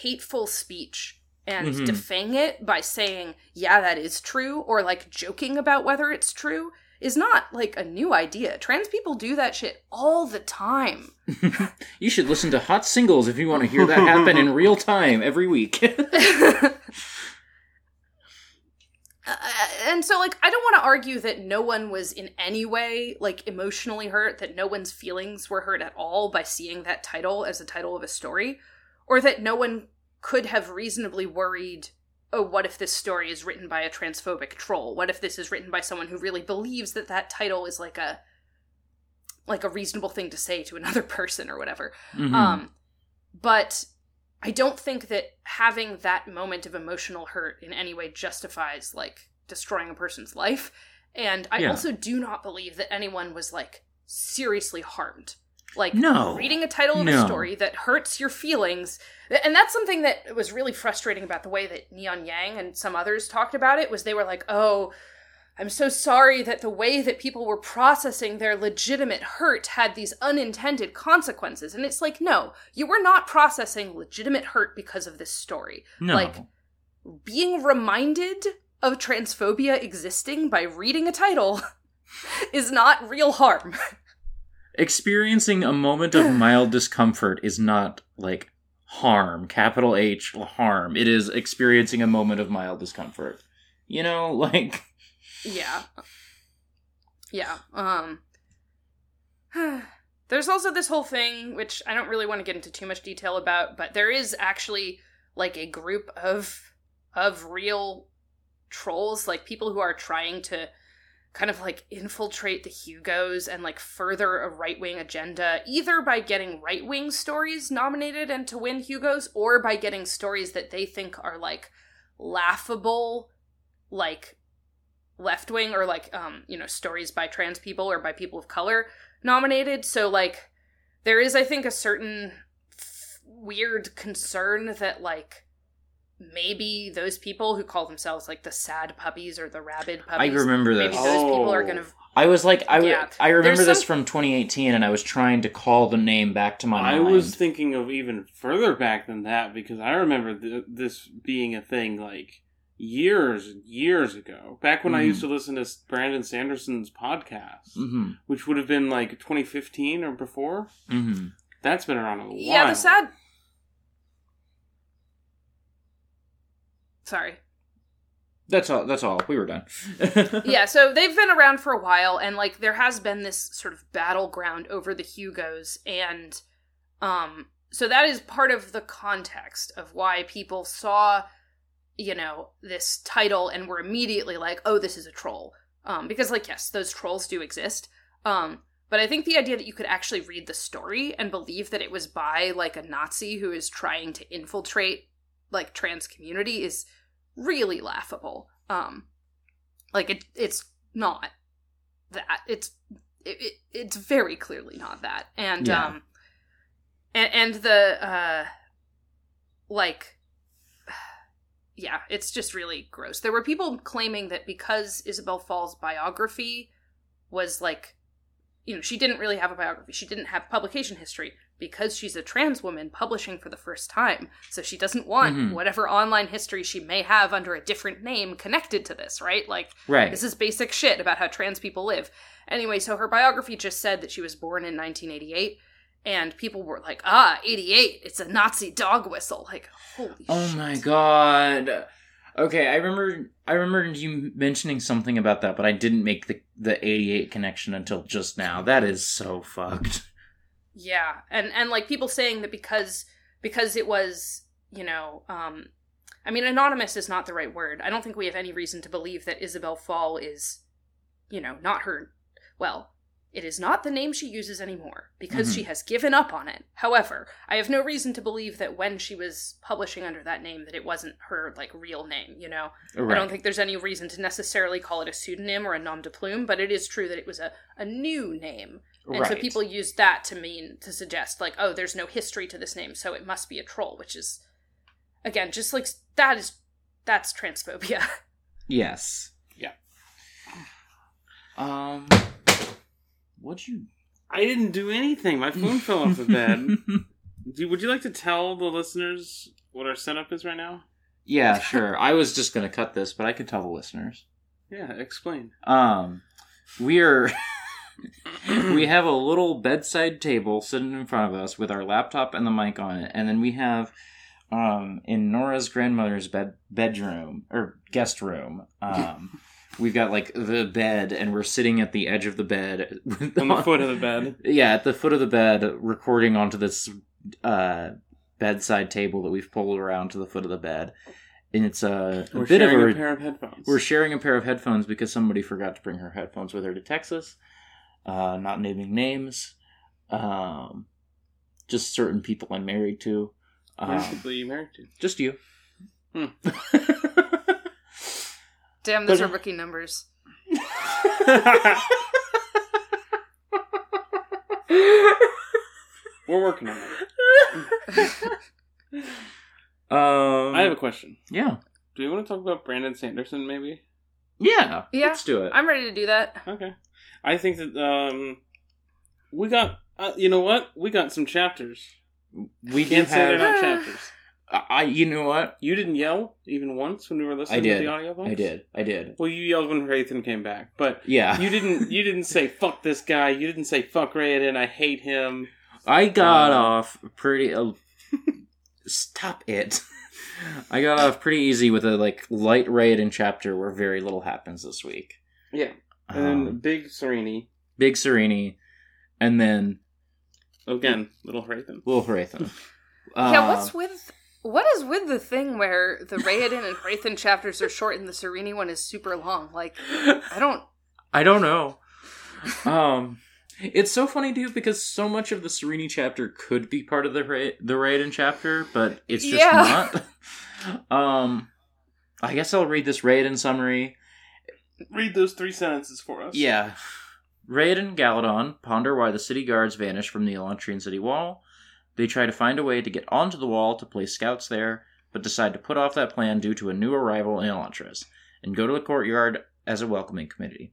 hateful speech and Mhm. defang it by saying, yeah, that is true, or like joking about whether it's true is not like a new idea. Trans people do that shit all the time. you should listen to Hot Singles if you want to hear that happen in real time every week. Uh, and so like i don't want to argue that no one was in any way like emotionally hurt that no one's feelings were hurt at all by seeing that title as the title of a story or that no one could have reasonably worried oh what if this story is written by a transphobic troll what if this is written by someone who really believes that that title is like a like a reasonable thing to say to another person or whatever Mhm. um, but I don't think that having that moment of emotional hurt in any way justifies like destroying a person's life. And I Yeah. also do not believe that anyone was like seriously harmed. Like No. reading a title of a story that hurts your feelings. And that's something that was really frustrating about the way that Neon Yang and some others talked about it was they were like, "Oh, I'm so sorry that the way that people were processing their legitimate hurt had these unintended consequences. And it's like, no, you were not processing legitimate hurt because of this story. no. Like, being reminded of transphobia existing by reading a title is not real harm. Experiencing a moment of mild discomfort is not like harm, capital H harm. It is experiencing a moment of mild discomfort. You know, like yeah. Yeah. Um There's also this whole thing which I don't really want to get into too much detail about, but there is actually like a group of of real trolls, like people who are trying to kind of like infiltrate the Hugos and like further a right-wing agenda either by getting right-wing stories nominated and to win Hugos or by getting stories that they think are like laughable like left wing or like um you know stories by trans people or by people of color nominated. So like there is i think a certain weird concern that like maybe those people who call themselves like the sad puppies or the rabid puppies. I puppies remember maybe this. those people are Oh. gonna I was like I, w- Yeah. I remember There's this some- from 2018 and I was trying to call the name back to my I mind. I was thinking of even further back than that because I remember th- this being a thing like years and years ago. Back when I Mhm. used to listen to Brandon Sanderson's podcast, Mhm. which would have been like 2015 or before. Mhm. That's been around a while. yeah the sad sorry That's all that's all. We were done. yeah, so they've been around for a while, and like there has been this sort of battleground over the Hugos, and um, so that is part of the context of why people saw, you know, this title and were immediately like, "Oh, this is a troll," um, because like yes, those trolls do exist, Um, but I think the idea that you could actually read the story and believe that it was by like a Nazi who is trying to infiltrate like trans community is really laughable. Um, like it, it's not that. It's it, it it's very clearly not that. And Yeah. um, and and the uh, like yeah, it's just really gross. There were people claiming that because Isabel Fall's biography was like, you know, she didn't really have a biography. She didn't have publication history because she's a trans woman publishing for the first time. So she doesn't want Mhm. whatever online history she may have under a different name connected to this, right? Like, Right. this is basic shit about how trans people live. Anyway, so her biography just said that she was born in 1988. And people were like, ah, 88, it's a Nazi dog whistle. Like, holy Oh shit. my god. Okay, I remember I remember you mentioning something about that, but I didn't make the the 88 connection until just now. That is so fucked. Yeah, and and like people saying that because because it was you know, um, I mean, anonymous is not the right word. I don't think we have any reason to believe that Isabel Fall is, you know, not her. Well, it is not the name she uses anymore because Mhm. she has given up on it. However, I have no reason to believe that when she was publishing under that name that it wasn't her like real name. You know, I don't think there's any reason to necessarily call it a pseudonym or a nom de plume, but it is true that it was a, a new name. And so people use that to mean to suggest like, oh, there's no history to this name, so it must be a troll, which is again just like that is that's transphobia. Yes. Yeah. Um What'd you I didn't do anything. My phone fell off the bed. Do, would you like to tell the listeners what our setup is right now? yeah, sure. I was just gonna cut this, but I could tell the listeners. Yeah, explain. Um, we are we have a little bedside table sitting in front of us with our laptop and the mic on it, and then we have um in Nora's grandmother's bed bedroom or guest room. Um, we've got like the bed, and we're sitting at the edge of the bed with- On the foot of the bed. Yeah, at the foot of the bed, recording onto this uh bedside table that we've pulled around to the foot of the bed. And it's a, a bit of a, a pair of headphones. we're sharing a pair of headphones because somebody forgot to bring her headphones with her to Texas. Uh, not naming names. Um, just certain people I'm married to. How many Um, people you married to? just you. Hmm. Damn, those But- are rookie numbers. We're working on it. um, I have a question. yeah, Do you want to talk about Brandon Sanderson, maybe? yeah, Yeah. Let's do it. I'm ready to do that. Okay. I think that um, we got. Uh, you know what? We got some chapters. we Can't say they're have. not chapters. I. You know what? You didn't yell even once when we were listening I did. to the audiobooks. I did. I did. Well, you yelled when Hrathen came back, but Yeah. you didn't. You didn't say "fuck this guy." You didn't say "fuck Raoden." I hate him. I got Um, off pretty. Uh, stop it! I got off pretty easy with a like light Raoden chapter where very little happens this week. Yeah, and then Um, Big Sarene Big Sarene, and then again, Little Hrathen. Will Hrathen. yeah, what's with what is with the thing where the Raoden and Hrathen chapters are short and the Sarene one is super long? Like, I don't. I don't know. Um, it's so funny, dude, because so much of the Sarene chapter could be part of the Ra- the Raoden chapter, but it's just Yeah. not. um, I guess I'll read this Raoden summary. Read those three sentences for us. Yeah. Raid and Galladon ponder why the city guards vanish from the Elantrian city wall. They try to find a way to get onto the wall to place scouts there, but decide to put off that plan due to a new arrival in Elantris, and go to the courtyard as a welcoming committee.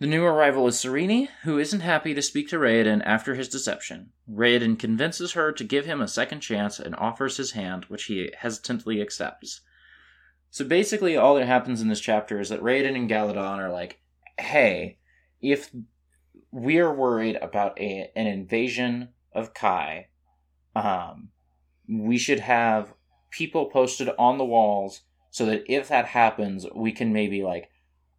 The new arrival is Sarene, who isn't happy to speak to Raoden after his deception. Raoden convinces her to give him a second chance and offers his hand, which he hesitantly accepts. So basically, all that happens in this chapter is that Raoden and Galladon are like, hey, if we are worried about a, an invasion of Kai, um, we should have people posted on the walls so that if that happens, we can maybe like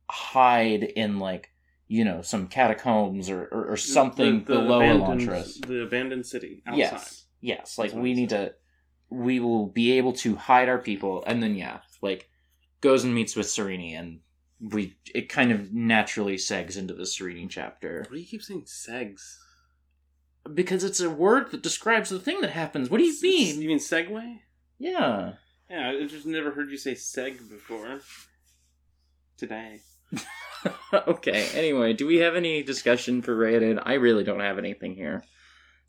hide in like you know some catacombs or or, or something The- the below Elantris. The abandoned city outside. Yes, yes. Like That's we need to, we will be able to hide our people, and then yeah, like goes and meets with Sarene, and we it kind of naturally segs into the Sarene chapter What do you keep saying segs? because it's a word that describes the thing that happens. What do you mean? You mean segue? Yeah. Yeah, I just never heard you say seg before. Today. okay. Anyway, do we have any discussion for Raoden? I really don't have anything here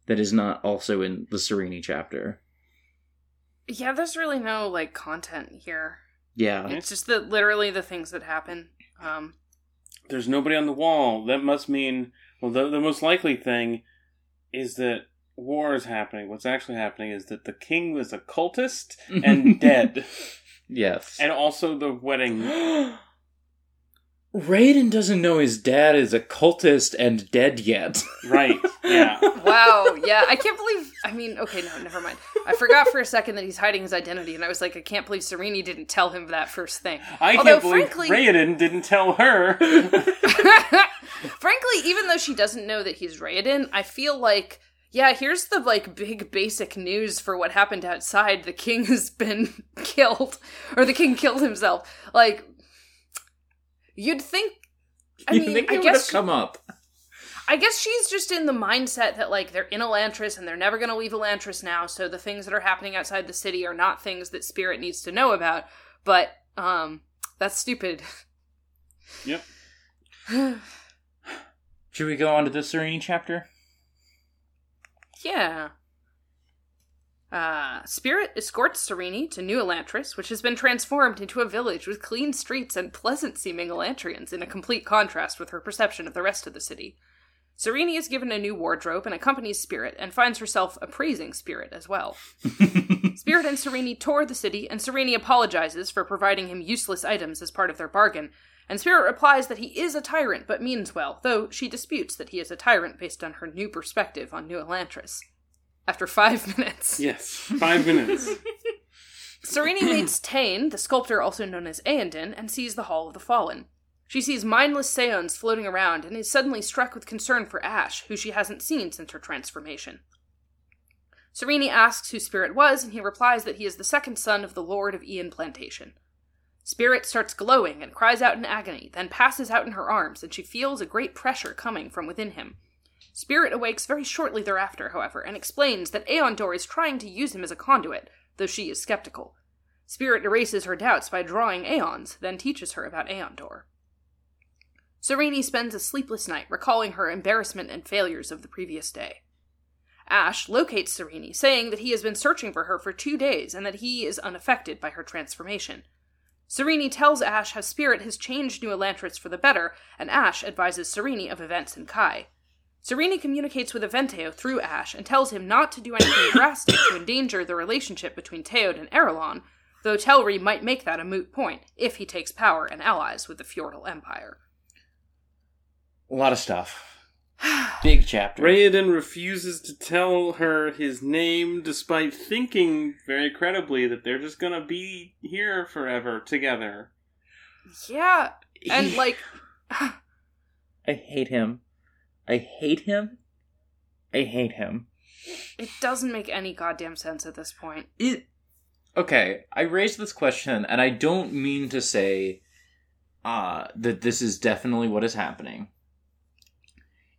that is not also in the Sarene chapter. Yeah, there's really no like content here. Yeah. It's just the literally the things that happen. Um, There's nobody on the wall. That must mean, well, the, the most likely thing is that war is happening. What's actually happening is that the king was a cultist and dead. yes. And also the wedding. Raoden doesn't know his dad is a cultist and dead yet. Right. Yeah. wow, yeah, I can't believe. I mean, okay, no, never mind. I forgot for a second that he's hiding his identity, and I was like, I can't believe Sarene didn't tell him that first thing. I Although, can't believe frankly- Raoden didn't tell her. Frankly, even though she doesn't know that he's Raoden, I feel like, yeah, here's the like big basic news for what happened outside. The king has been killed, or the king killed himself. Like, you'd think. I you mean, think I it would have guess come up? I guess she's just in the mindset that like they're in Elantris and they're never going to leave Elantris now, so the things that are happening outside the city are not things that Spirit needs to know about. But um that's stupid. yep. Should we go on to the Sarene chapter? yeah. Uh, Spirit escorts Sarene to New Elantris, which has been transformed into a village with clean streets and pleasant seeming Elantrians, in a complete contrast with her perception of the rest of the city. Sarene is given a new wardrobe and accompanies Spirit, and finds herself appraising Spirit as well. Spirit and Sarene tour the city, and Sarene apologizes for providing him useless items as part of their bargain. And Spirit replies that he is a tyrant, but means well, though she disputes that he is a tyrant based on her new perspective on New Elantris. After five minutes, Yes. Five minutes. Sarene meets Taan, the sculptor also known as Aendon, and sees the Hall of the Fallen. She sees mindless Seons floating around and is suddenly struck with concern for Ash, who she hasn't seen since her transformation. Sarene asks who Spirit was, and he replies that he is the second son of the Lord of Ial Plantation. Spirit starts glowing and cries out in agony, then passes out in her arms, and she feels a great pressure coming from within him. Spirit awakes very shortly thereafter, however, and explains that AonDor is trying to use him as a conduit, though she is skeptical. Spirit erases her doubts by drawing Aons, then teaches her about AonDor. Sarene spends a sleepless night recalling her embarrassment and failures of the previous day. Ash locates Sarene, saying that he has been searching for her for two days and that he is unaffected by her transformation. Sarene tells Ash how Spirit has changed New Elantris for the better, and Ash advises Sarene of events in Kai. Sarene communicates with Eventeo through Ash and tells him not to do anything drastic to endanger the relationship between Teod and Arelon, though Telrii might make that a moot point if he takes power and allies with the Fjordell Empire. A lot of stuff. Big chapter. Raoden refuses to tell her his name despite thinking very credibly that they're just gonna be here forever together. Yeah, and like, I hate him. I hate him. I hate him. it doesn't make any goddamn sense at this point. It. Okay, I raised this question, and I don't mean to say uh, that this is definitely what is happening.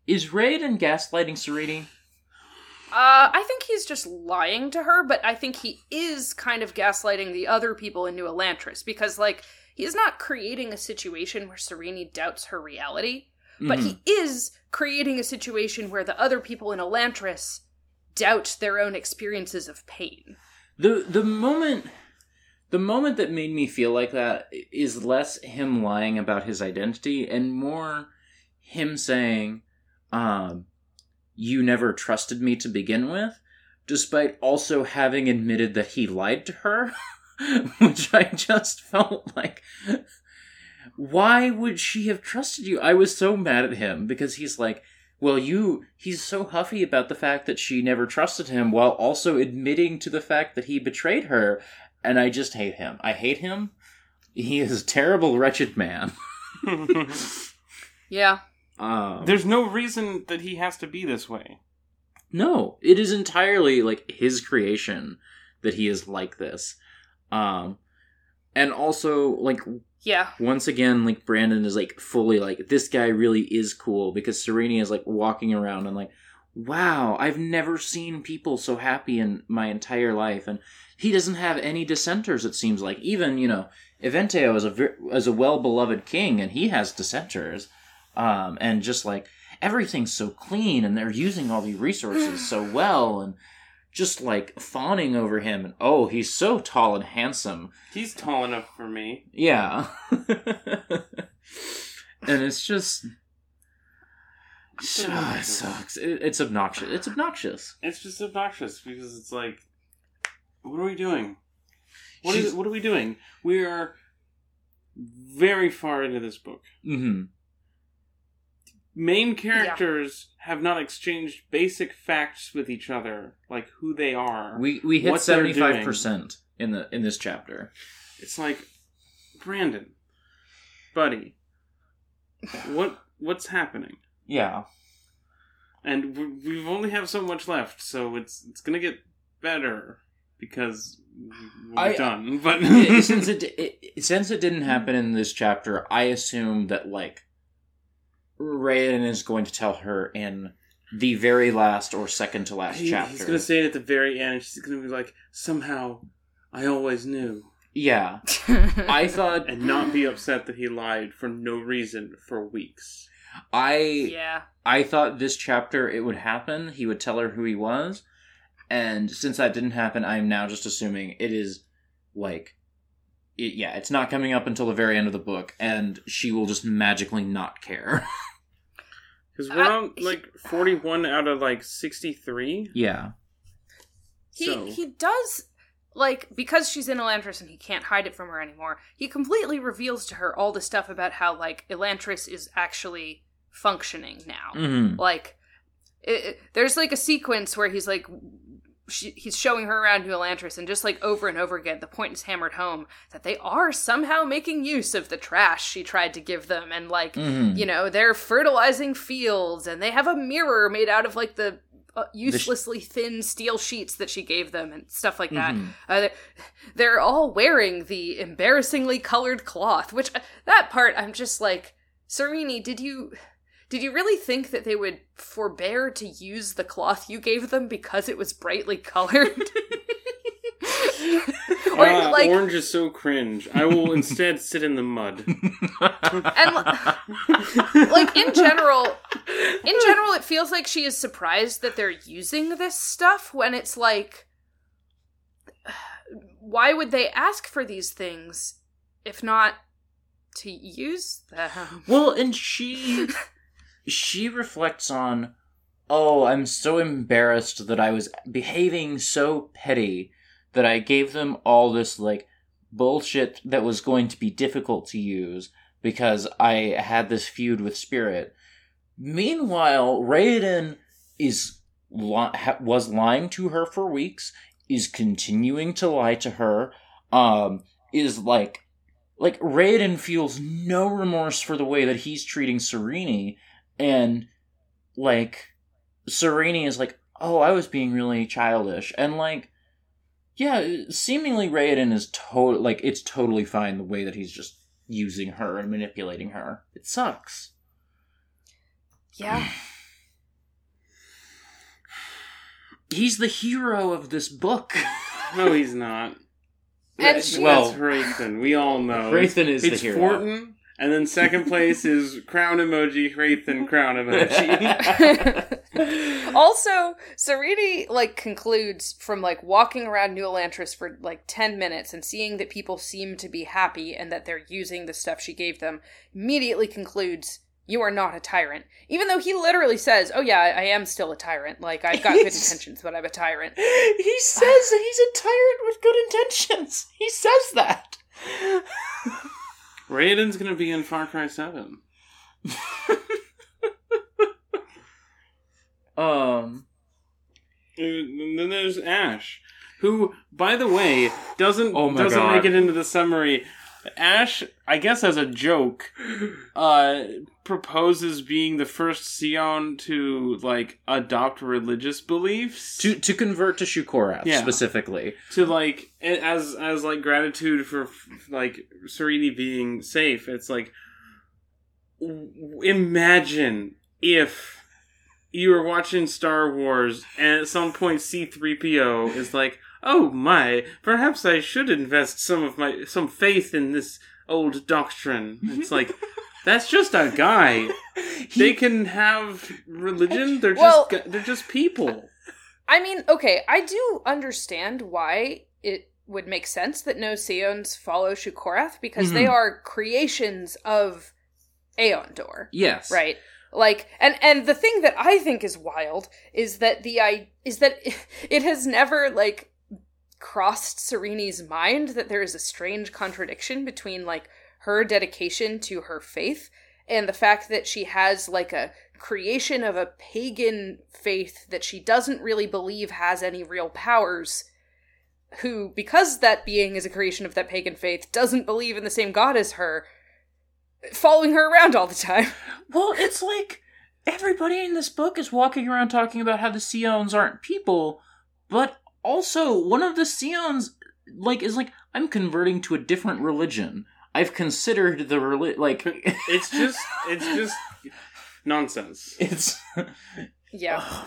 Is Raoden gaslighting Sarene? Uh, I think he's just lying to her, but I think he is kind of gaslighting the other people in New Elantris because, like, he's not creating a situation where Sarene doubts her reality, but Mhm. he is creating a situation where the other people in Elantris doubt their own experiences of pain. the the moment the moment that made me feel like that is less him lying about his identity and more him saying um you never trusted me to begin with despite also having admitted that he lied to her which i just felt like why would she have trusted you i was so mad at him because he's like well, you. He's so huffy about the fact that she never trusted him while also admitting to the fact that he betrayed her. And I just hate him. I hate him. He is a terrible, wretched man. Yeah. Um, There's no reason that he has to be this way. no, it is entirely like his creation that he is like this. Um, and also like Yeah. once again like brandon is like fully like this guy really is cool because sarene is like walking around and like wow i've never seen people so happy in my entire life. And he doesn't have any dissenters it seems like. Even you know eventeo is a ver- is a well beloved king and he has dissenters. Um and just like everything's so clean and they're using all these resources so well and just like fawning over him and oh he's so tall and handsome He's tall enough for me. yeah. and it's just. Ah, it sucks. It, it's obnoxious. It's obnoxious. It's just obnoxious because it's like, what are we doing? What is? What are we doing? We are very far into this book. Mm-hmm. Main characters have not exchanged basic facts with each other, like who they are. We we hit seventy five percent in the in this chapter. It's like, Brandon, buddy, what what's happening? Yeah. And we we only have so much left, so it's it's gonna get better because we're I- done. But since it, it since it didn't happen in this chapter, I assume that like Raoden is going to tell her in the very last or second to last He- chapter. he's gonna say it at the very end. She's gonna be like, somehow I always knew, yeah. I thought and not be upset that he lied for no reason for weeks. I yeah. I thought this chapter it would happen. He would tell her who he was, and since that didn't happen, I'm now just assuming it is like, it, yeah, it's not coming up until the very end of the book, and she will just magically not care. Because we're Uh, on like forty-one out of like sixty-three. yeah, He So- he does like because she's in Elantris and he can't hide it from her anymore. He completely reveals to her all the stuff about how like Elantris is actually functioning now. hmm Like it, it- there's like a sequence where he's like she, he's showing her around New Elantris and just like over and over again the point is hammered home that they are somehow making use of the trash she tried to give them and like hmm you know they're fertilizing fields and they have a mirror made out of like the uh, uselessly thin steel sheets that she gave them and stuff like that Mhm. uh, they're, they're all wearing the embarrassingly colored cloth which uh, that part i'm just like Sarene did you did you really think that they would forbear to use the cloth you gave them because it was brightly colored or Ah, like orange is so cringe. I will instead sit in the mud. and like in general in general it feels like she is surprised that they're using this stuff when it's like why would they ask for these things if not to use them Well, and she she reflects on, oh, I'm so embarrassed that I was behaving so petty that I gave them all this like bullshit that was going to be difficult to use because I had this feud with Spirit. Meanwhile, Raoden is li- was lying to her for weeks, is continuing to lie to her, um, is like like Raoden feels no remorse for the way that he's treating Sarene, and like Sarene is like, oh, I was being really childish, and like, yeah, seemingly Raoden is to like it's totally fine the way that he's just using her and manipulating her. It sucks. yeah He's the hero of this book. No, he's not. And she- well, That's Hrathen. We all know. Hrathen is the hero. Forton, and then second place is crown emoji. Hrathen crown emoji. also, Sarene like concludes from like walking around New Elantris for like ten minutes and seeing that people seem to be happy and that they're using the stuff she gave them. Immediately concludes, "You are not a tyrant," even though he literally says, "Oh yeah, I, I am still a tyrant. Like I've got good intentions, but I'm a tyrant." he says he's a tyrant with good intentions. He says that. Raoden's gonna be in Far Cry Seven. Um. And then there's Ash, who, by the way, doesn't Oh doesn't God. make it into the summary. Ash, I guess as a joke, uh, proposes being the first Seon to like adopt religious beliefs to to convert to Shu-Korath Yeah. specifically. to like as as like gratitude for like Serenity being safe. It's like w- imagine if you were watching Star Wars and at some point C3PO is like, "Oh my, perhaps I should invest some of my some faith in this old doctrine." It's like that's just a guy. They can have religion. They're Well- just they're just people. I mean, okay, I do understand why it would make sense that no Seons follow Shu-Korath because they Mhm. are creations of AonDor, Yes. right? Like, and and the thing that I think is wild is that the I is that it has never like crossed Sarene's mind that there is a strange contradiction between like her dedication to her faith and the fact that she has like a creation of a pagan faith that she doesn't really believe has any real powers who because that being is a creation of that pagan faith doesn't believe in the same god as her following her around all the time Well, it's like everybody in this book is walking around talking about how the Seons aren't people, but also one of the Seons like is like I'm converting to a different religion. I've considered the reli- like It's just it's just nonsense. it's yeah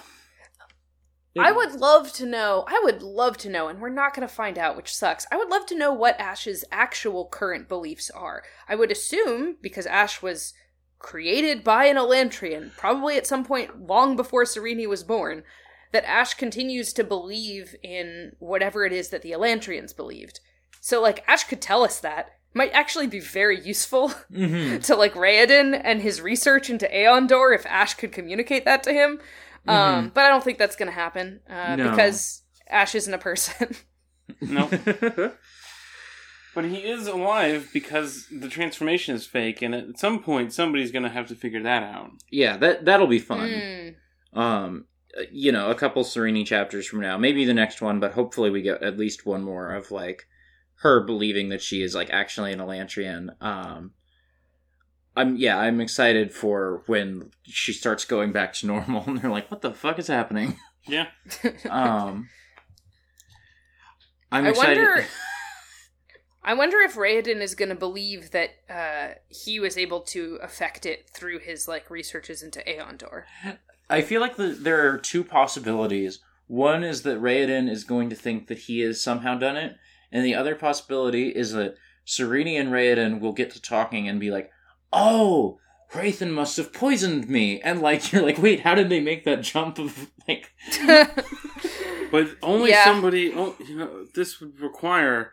I would love to know. I would love to know, and we're not going to find out, which sucks. I would love to know what Ash's actual current beliefs are. I would assume, because Ash was created by an Elantrian, probably at some point long before Sarene was born, that Ash continues to believe in whatever it is that the Elantrians believed. So, like, Ash could tell us that. Might actually be very useful Mhm. to, like, Raoden and his research into AonDor if Ash could communicate that to him. Um, but I don't think that's going to happen uh, No. because Ash isn't a person. No, but he is alive because the transformation is fake, and at some point somebody's gonna have to figure that out. yeah, that that'll be fun. Mm. um uh, you know a couple Sarene chapters from now maybe the next one but hopefully we get at least one more of like her believing that she is like actually an elantrian um i'm yeah i'm excited for when she starts going back to normal and they're like what the fuck is happening Yeah, um i'm I excited wonder. I wonder if Raoden is going to believe that uh, he was able to affect it through his like researches into AonDor. I feel like the, there are two possibilities. One is that Raoden is going to think that he has somehow done it, and the other possibility is that Sarene and Raoden will get to talking and be like, "Oh, Hrathen must have poisoned me," and like you're like, "Wait, how did they make that jump of like?" but only Yeah. somebody. Oh, you know, this would require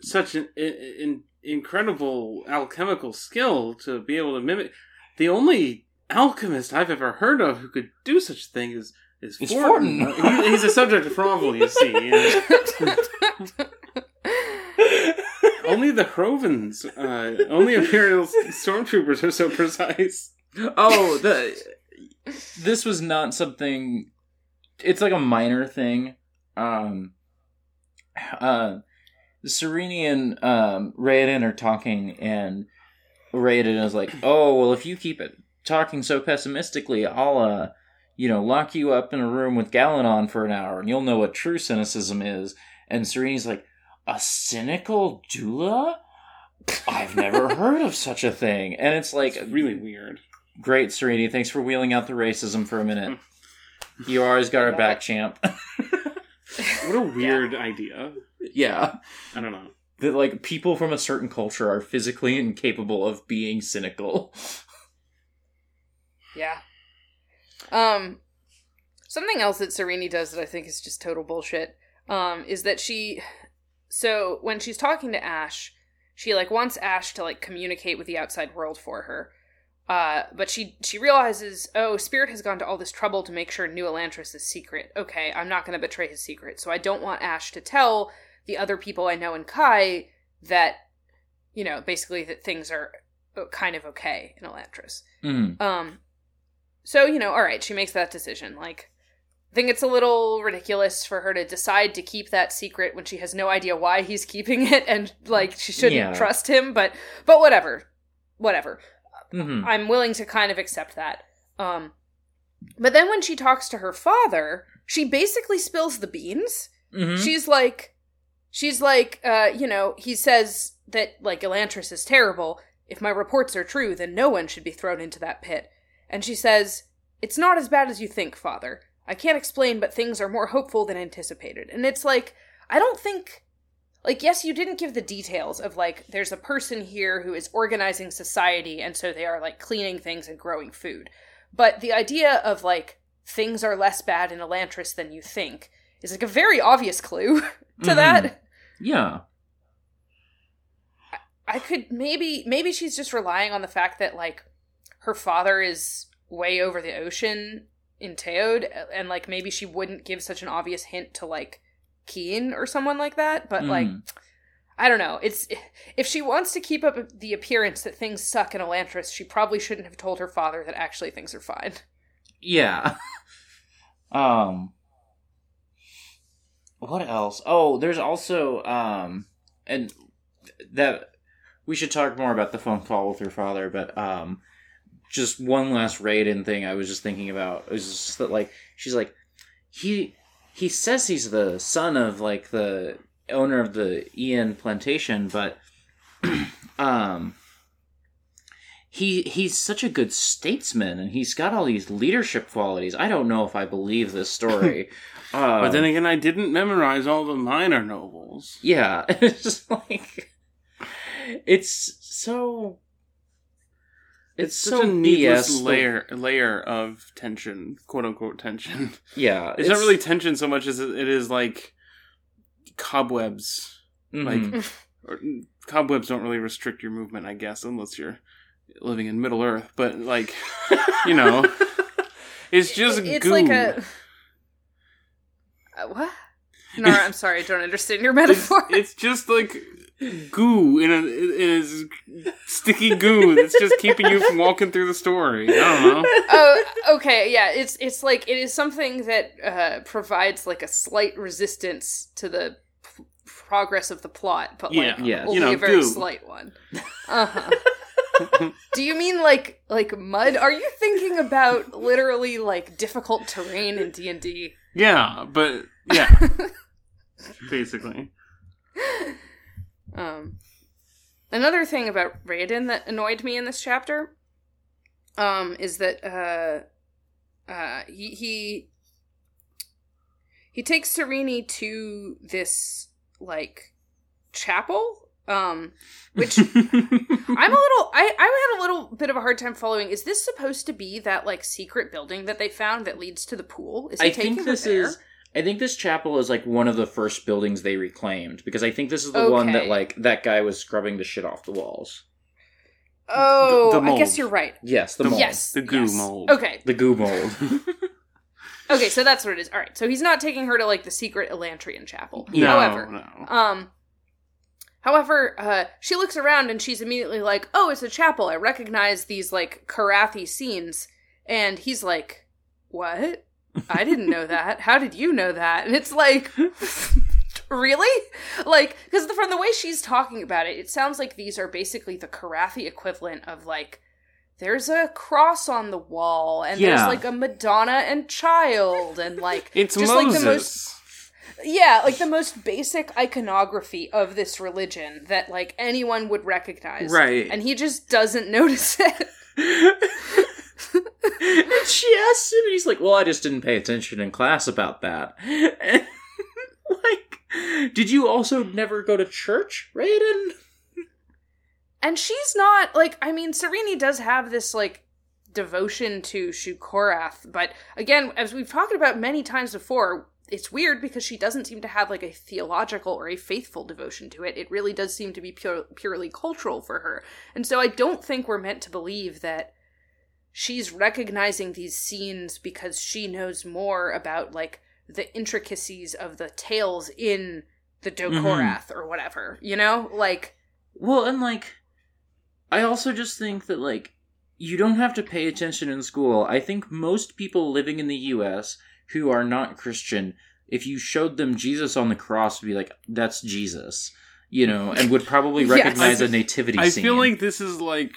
such an in, in, incredible alchemical skill to be able to mimic. The only alchemist I've ever heard of who could do such a thing is is Forton. Forton. He's a subject of Hrovell, you see. and- only the Hrovens, uh, only Imperial stormtroopers are so precise. oh, the this was not something. It's like a minor thing. Um, uh, Sarene and um, Raoden are talking, and Raoden is like, "Oh, well, if you keep it talking so pessimistically, I'll, uh, you know, lock you up in a room with Galladon for an hour, and you'll know what true cynicism is." And Sarene's like, "A cynical Dula." I've never heard of such a thing. And it's like It's really weird. Great, Serenity. Thanks for wheeling out the racism for a minute. You always got our back, champ. What a weird idea. yeah. I don't know. That, like, people from a certain culture are physically incapable of being cynical. Yeah. Um something else that Serenity does that I think is just total bullshit um is that she so when she's talking to Ash, she like wants Ash to like communicate with the outside world for her. Uh but she she realizes, "Oh, Spirit has gone to all this trouble to make sure New Elantris is secret. Okay, I'm not going to betray his secret. So I don't want Ash to tell the other people I know in Kae that you know, basically that things are uh, kind of okay in Elantris." Mm. Um, so you know, all right, she makes that decision. Like, I think it's a little ridiculous for her to decide to keep that secret when she has no idea why he's keeping it and like she shouldn't Yeah. trust him, but but whatever. Whatever. Mhm. I'm willing to kind of accept that. Um but then when she talks to her father, she basically spills the beans. Mhm. She's like she's like uh you know, he says that like Elantris is terrible. If my reports are true, then no one should be thrown into that pit. And she says, "It's not as bad as you think, father. I can't explain, but things are more hopeful than anticipated." And it's like I don't think like yes, you didn't give the details of like there's a person here who is organizing society and so they are like cleaning things and growing food. But the idea of like things are less bad in Elantris than you think is like a very obvious clue to Mhm. that. Yeah. I could maybe maybe she's just relying on the fact that like her father is way over the ocean in Teod and like maybe she wouldn't give such an obvious hint to like Kiin or someone like that, but like Mhm. I don't know. It's if she wants to keep up the appearance that things suck in Elantris, she probably shouldn't have told her father that actually things are fine. Yeah. um what else? Oh, there's also um and that we should talk more about the phone call with her father, but um just one last Raoden thing I was just thinking about was just that like she's like he he says he's the son of like the owner of the Ian plantation, but um he he's such a good statesman and he's got all these leadership qualities. I don't know if I believe this story. uh, But then again, I didn't memorize all the minor nobles. yeah, it's just like it's so it's, Such so a needless BS, layer layer of tension, quote unquote tension. Yeah, It's, not really tension so much as it it is like cobwebs. mhm. Like or, cobwebs don't really restrict your movement, I guess, unless you're living in Middle Earth. But like, you know, it's just it's goo. like a Uh, what? Nora, I'm sorry, I don't understand your It's, metaphor. it's just like goo in a is sticky goo that's just keeping you from walking through the story. I don't know. oh, okay, yeah. It's it's like it is something that uh, provides like a slight resistance to the p- progress of the plot, but like Yeah, only you know, a very goo. slight one. Uh huh. Do you mean like like mud? Are you thinking about literally like difficult terrain in D and D? Yeah, but yeah, basically. Um, another thing about Raoden that annoyed me in this chapter, um, is that uh, uh, he he he takes Sarene to this like chapel, um, which I'm a little I I had a little bit of a hard time following. Is this supposed to be that like secret building that they found that leads to the pool? Is he I taking think this is. I think this chapel is like one of the first buildings they reclaimed because I think this is the one that like that guy was scrubbing the shit off the walls. Oh, The- the I guess you're right. Yes, the The- mold. Yes, The goo yes. mold. Okay, the goo mold. Okay, so that's what it is. All right, so he's not taking her to like the secret Elantrian chapel. No, However, no. um, however, uh, she looks around and she's immediately like, "Oh, it's a chapel. I recognize these like Korathi scenes." And he's like, "What? I didn't know that. How did you know that?" And it's like, really? Like, because from the way she's talking about it, it sounds like these are basically the Korathi equivalent of like. There's a cross on the wall, and Yeah. there's like a Madonna and child, and like It's just Moses. like the most yeah, like the most basic iconography of this religion that like anyone would recognize. Right. And he just doesn't notice it. And she asks him, and he's like, "Well, I just didn't pay attention in class about that." And, like, did you also never go to church, Raoden? And she's not like I mean, Sarene does have this like devotion to Shu-Korath, but again, as we've talked about many times before, it's weird because she doesn't seem to have like a theological or a faithful devotion to it. It really does seem to be pure, purely cultural for her. And so I don't think we're meant to believe that she's recognizing these scenes because she knows more about like the intricacies of the tales in the Dokorath mm-hmm. or whatever, you know? Like Well, and like, I also just think that like you don't have to pay attention in school. I think most people living in the U.S. who are not Christian, if you showed them Jesus on the cross, would be like, "That's Jesus," you know, and would probably Yes. recognize a nativity scene. I scene. feel like this is like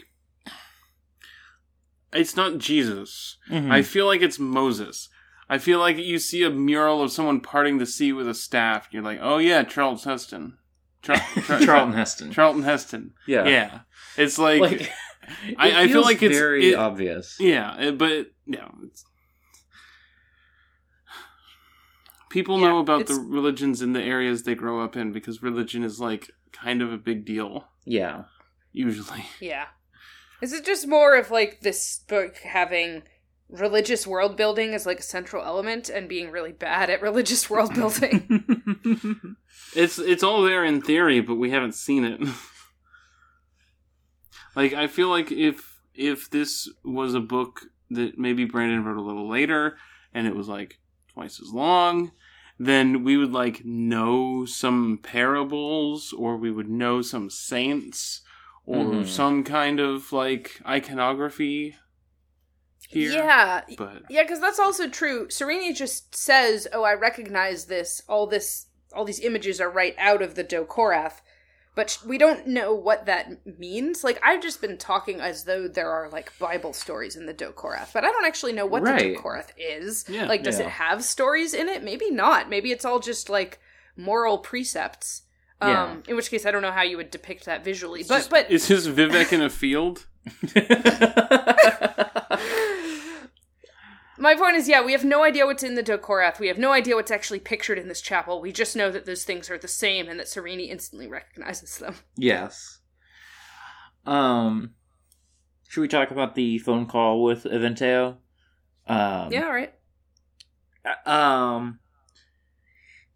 it's not Jesus. Mhm. I feel like it's Moses. I feel like you see a mural of someone parting the sea with a staff. You're like, oh yeah, Charles Heston, Char- Char- Charlton Heston. Charlton Heston. yeah, Yeah, it's like, like I- it I feel like it's- very it- obvious. yeah, it- but yeah, it's, people Yeah, know about the religions in the areas they grow up in because religion is like kind of a big deal Yeah, usually. Yeah. Is it just more of like this book having religious world building as like a central element and being really bad at religious world building? It's it's all there in theory, but we haven't seen it. like I feel like if if this was a book that maybe Brandon wrote a little later and it was like twice as long, then we would like know some parables or we would know some saints or Mhm. some kind of like iconography here. Yeah. But Yeah, because that's also true. Serenity just says, "Oh, I recognize this. All this, all these images are right out of the Dokorath," but we don't know what that means. Like I've just been talking as though there are like Bible stories in the Dokorath, but I don't actually know what Right. the Dokorath is. Yeah. like, does Yeah. it have stories in it? Maybe not. Maybe it's all just like moral precepts. Um, Yeah. in which case, I don't know how you would depict that visually, but just- but is his Vivek in a field? My point is, yeah, we have no idea what's in the Dokorath. We have no idea what's actually pictured in this chapel. We just know that those things are the same and that Sarene instantly recognizes them. yes. Um, should we talk about the phone call with Eventeo? Um, yeah, all right. um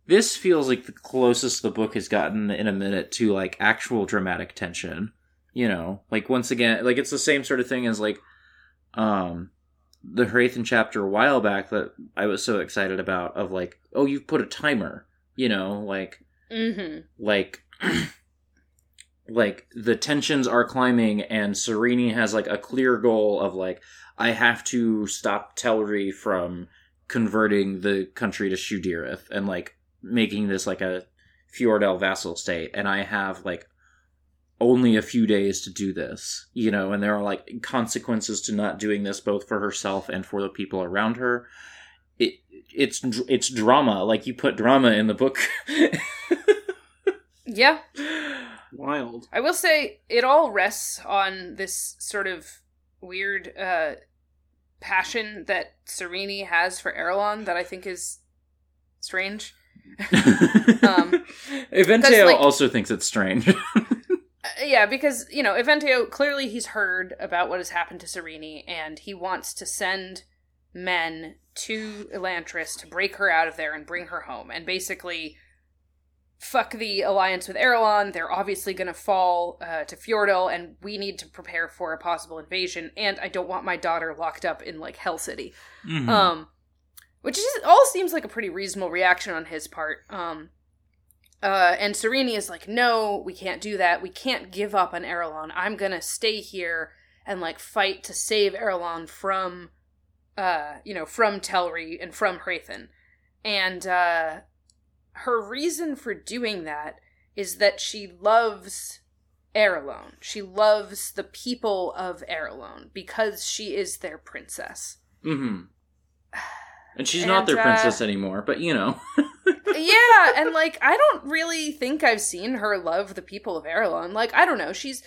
this feels like the closest the book has gotten in a minute to like actual dramatic tension you know like once again like it's the same sort of thing as like um the Hrathen chapter a while back that I was so excited about of like oh you've put a timer you know like Mm-hmm. like like the tensions are climbing and Sarene has like a clear goal of like I have to stop Telrii from converting the country to Shu-Dereth and like making this like a Fjordell vassal state and I have like only a few days to do this you know and there are like consequences to not doing this both for herself and for the people around her it it's it's drama like you put drama in the book Yeah, Wild. I will say it all rests on this sort of weird uh, passion that Sarene has for Arelon that I think is strange. Um, Eventeo like- also thinks it's strange. Uh, yeah, because you know, Eventeo clearly he's heard about what has happened to Sarene, and he wants to send men to Elantris to break her out of there and bring her home, and basically fuck the alliance with Arelon. They're obviously going to fall uh, to Fjordell, and we need to prepare for a possible invasion. And I don't want my daughter locked up in like Hell City. Mhm. Um, which is all seems like a pretty reasonable reaction on his part. Um, uh, and Sarene is like, no, we can't do that. We can't give up on Arelon. I'm gonna stay here and like fight to save Arelon from, uh, you know, from Telrii and from Hrathen. And uh, her reason for doing that is that she loves Arelon. She loves the people of Arelon because she is their princess. Mhm. And she's And, not their uh, princess anymore, but you know. yeah, and like I don't really think I've seen her love the people of Arelon. Like I don't know, she's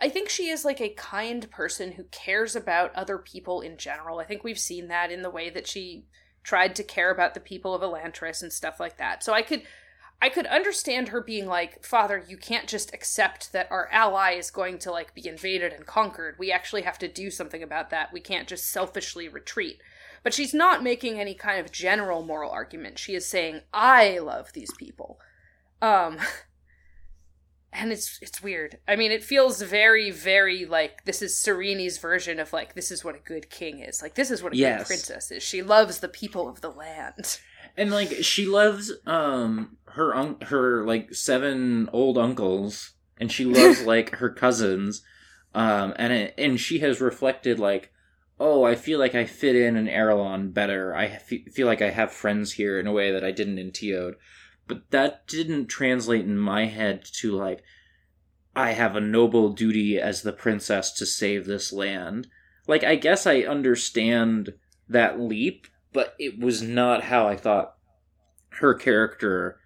I think she is like a kind person who cares about other people in general. I think we've seen that in the way that she tried to care about the people of Elantris and stuff like that. So I could I could understand her being like, "Father, you can't just accept that our ally is going to like be invaded and conquered. We actually have to do something about that. We can't just selfishly retreat." But she's not making any kind of general moral argument. She is saying, "I love these people." Um and it's it's weird. I mean, it feels very very like this is Sarene's version of like this is what a good king is. Like this is what a Yes. good princess is. She loves the people of the land. and like she loves um her un- her like seven old uncles and she loves like her cousins um and it, and she has reflected like oh, I feel like I fit in in Arelon better. I feel like I have friends here in a way that I didn't in Teod. But that didn't translate in my head to like, I have a noble duty as the princess to save this land. Like, I guess I understand that leap, but it was not how I thought her character.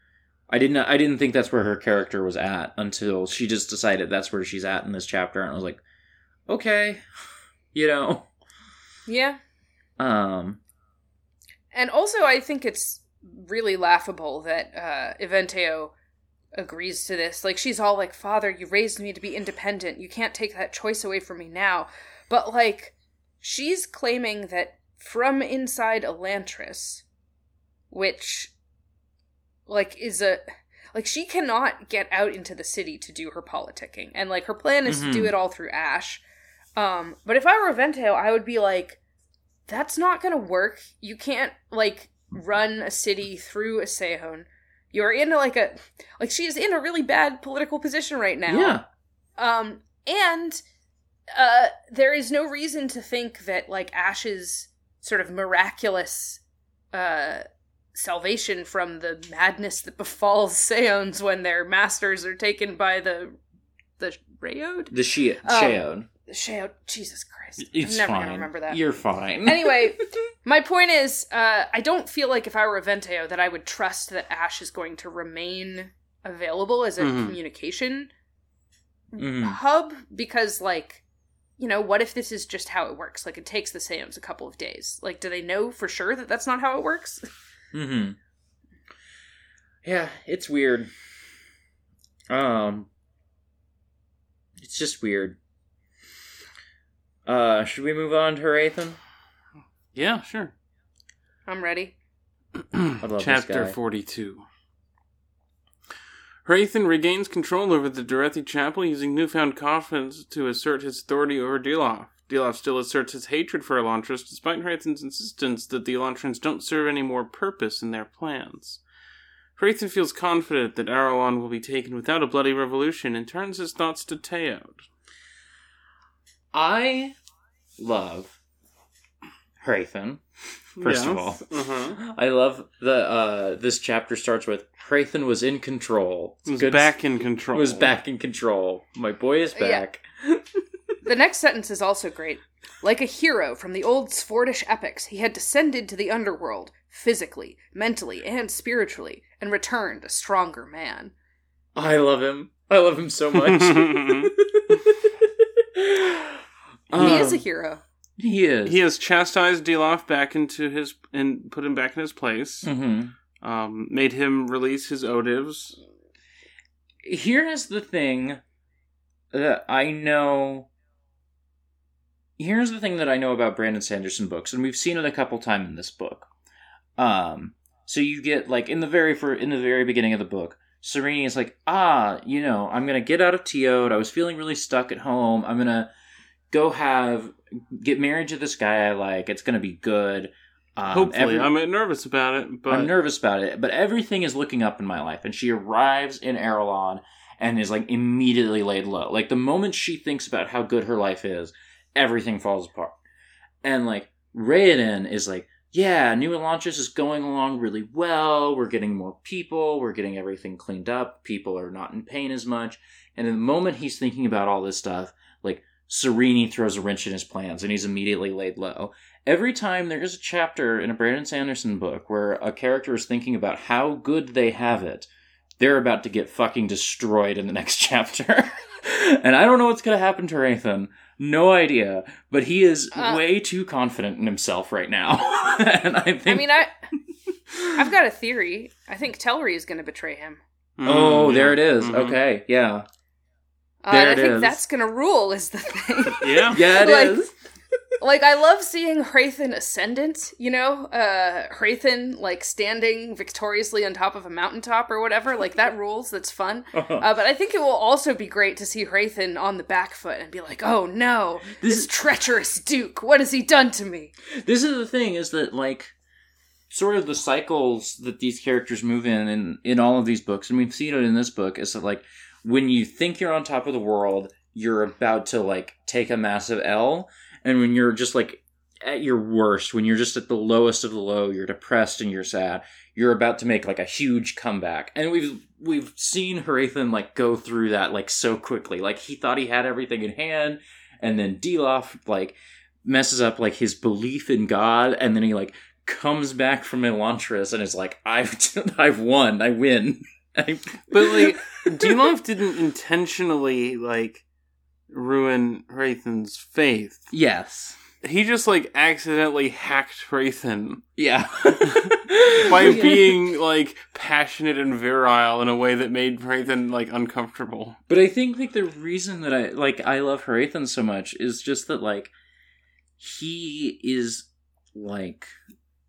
I didn't. I didn't think that's where her character was at until she just decided that's where she's at in this chapter, and I was like, okay, you know. Yeah. Um. And also, I think it's really laughable that uh, Eventeo agrees to this. Like, she's all like, Father, you raised me to be independent. You can't take that choice away from me now. But, like, she's claiming that from inside Elantris, which, like, is a. Like, she cannot get out into the city to do her politicking. And, like, her plan is to do Mhm. it all through Ash. Um, but if I were Eventeo, I would be like, that's not gonna work. You can't like run a city through a Seon. You're in like a like she's in a really bad political position right now. Yeah. Um and uh there is no reason to think that like Ash's sort of miraculous uh salvation from the madness that befalls Seons when their masters are taken by the the Rayod? The she Um, Shaod Jesus Christ. It's I'm never fine. gonna remember that You're fine. anyway, my point is, uh, I don't feel like if I were Eventeo that I would trust that Ash is going to remain available as a Mhm. communication Mhm. hub because, like, you know, what if this is just how it works? Like, it takes the Sams a couple of days. Like, do they know for sure that that's not how it works? Mm-hmm. Yeah, it's weird. Um, it's just weird. Uh, should we move on to Hrathen? Yeah, sure. I'm ready. Chapter 42. Hrathen regains control over the Derethi Chapel using newfound confidence to assert his authority over Dilaf. Dilaf still asserts his hatred for Elantris, despite Hrathen's insistence that the Elantrans don't serve any more purpose in their plans. Hrathen feels confident that Arelon will be taken without a bloody revolution and turns his thoughts to Teod. I love Hrathen. First of all, uh-huh. I love the uh this chapter starts with Hrathen was in control. It's was good- back in control. Was back in control. My boy is Yeah. back. The next sentence is also great. Like a hero from the old Sfordish epics, he had descended to the underworld, physically, mentally, and spiritually, and returned a stronger man. I love him. I love him so much. he is a Um, hero. He is. He has chastised Dilaf back into his and put him back in his place. hmm Um, made him release his odivs. Here is the thing that I know. Here's the thing that I know about Brandon Sanderson books, and we've seen it a couple times in this book. Um, so you get like in the very for in the very beginning of the book, Sarene is like, ah, you know, I'm gonna get out of Teod. I was feeling really stuck at home. I'm gonna go have get married to this guy I like. It's gonna be good. Um, Hopefully, every- I'm nervous about it, but I'm nervous about it, but everything is looking up in my life. And she arrives in Arelon and is like immediately laid low. Like the moment she thinks about how good her life is, everything falls apart. And like Raoden is like, yeah, New Elantris is going along really well. We're getting more people. We're getting everything cleaned up. People are not in pain as much. And in the moment he's thinking about all this stuff, like Sarene throws a wrench in his plans and he's immediately laid low every time there is a chapter in a Brandon Sanderson book where a character is thinking about how good they have it, they're about to get fucking destroyed in the next chapter. and I don't know what's going to happen to Hrathen. No idea. But he is Uh. way too confident in himself right now. and I think. I mean, I I've got a theory. I think Telrii is going to betray him. oh, Mm, there yeah. it is. Mhm. Okay. Yeah. Uh, There I think is. that's going to rule. Is the thing. Yeah. Yeah, it is. Like- like I love seeing Hrathen ascendant, you know, uh Hrathen like standing victoriously on top of a mountaintop or whatever. Like that rules. That's fun. Uh, but I think it will also be great to see Hrathen on the back foot and be like, "Oh no, This- this treacherous duke! What has he done to me?" this is the thing is that like sort of the cycles that these characters move in in in all of these books and we've seen it in this book is that like when you think you're on top of the world you're about to like take a massive l and when you're just like at your worst, when you're just at the lowest of the low, you're depressed and you're sad, you're about to make like a huge comeback. And we've we've seen Hrathen like go through that like so quickly. Like he thought he had everything in hand, and then Dilaf like messes up like his belief in God, and then he like comes back from Elantris and is like, I've I've won, I win. I- But like, Dilaf didn't intentionally like ruin Hrathen's faith. yes. He just like accidentally hacked Hrathen Yeah. by being like passionate and virile in a way that made Hrathen like uncomfortable. But I think like the reason that I like I love Hrathen so much is just that like he is like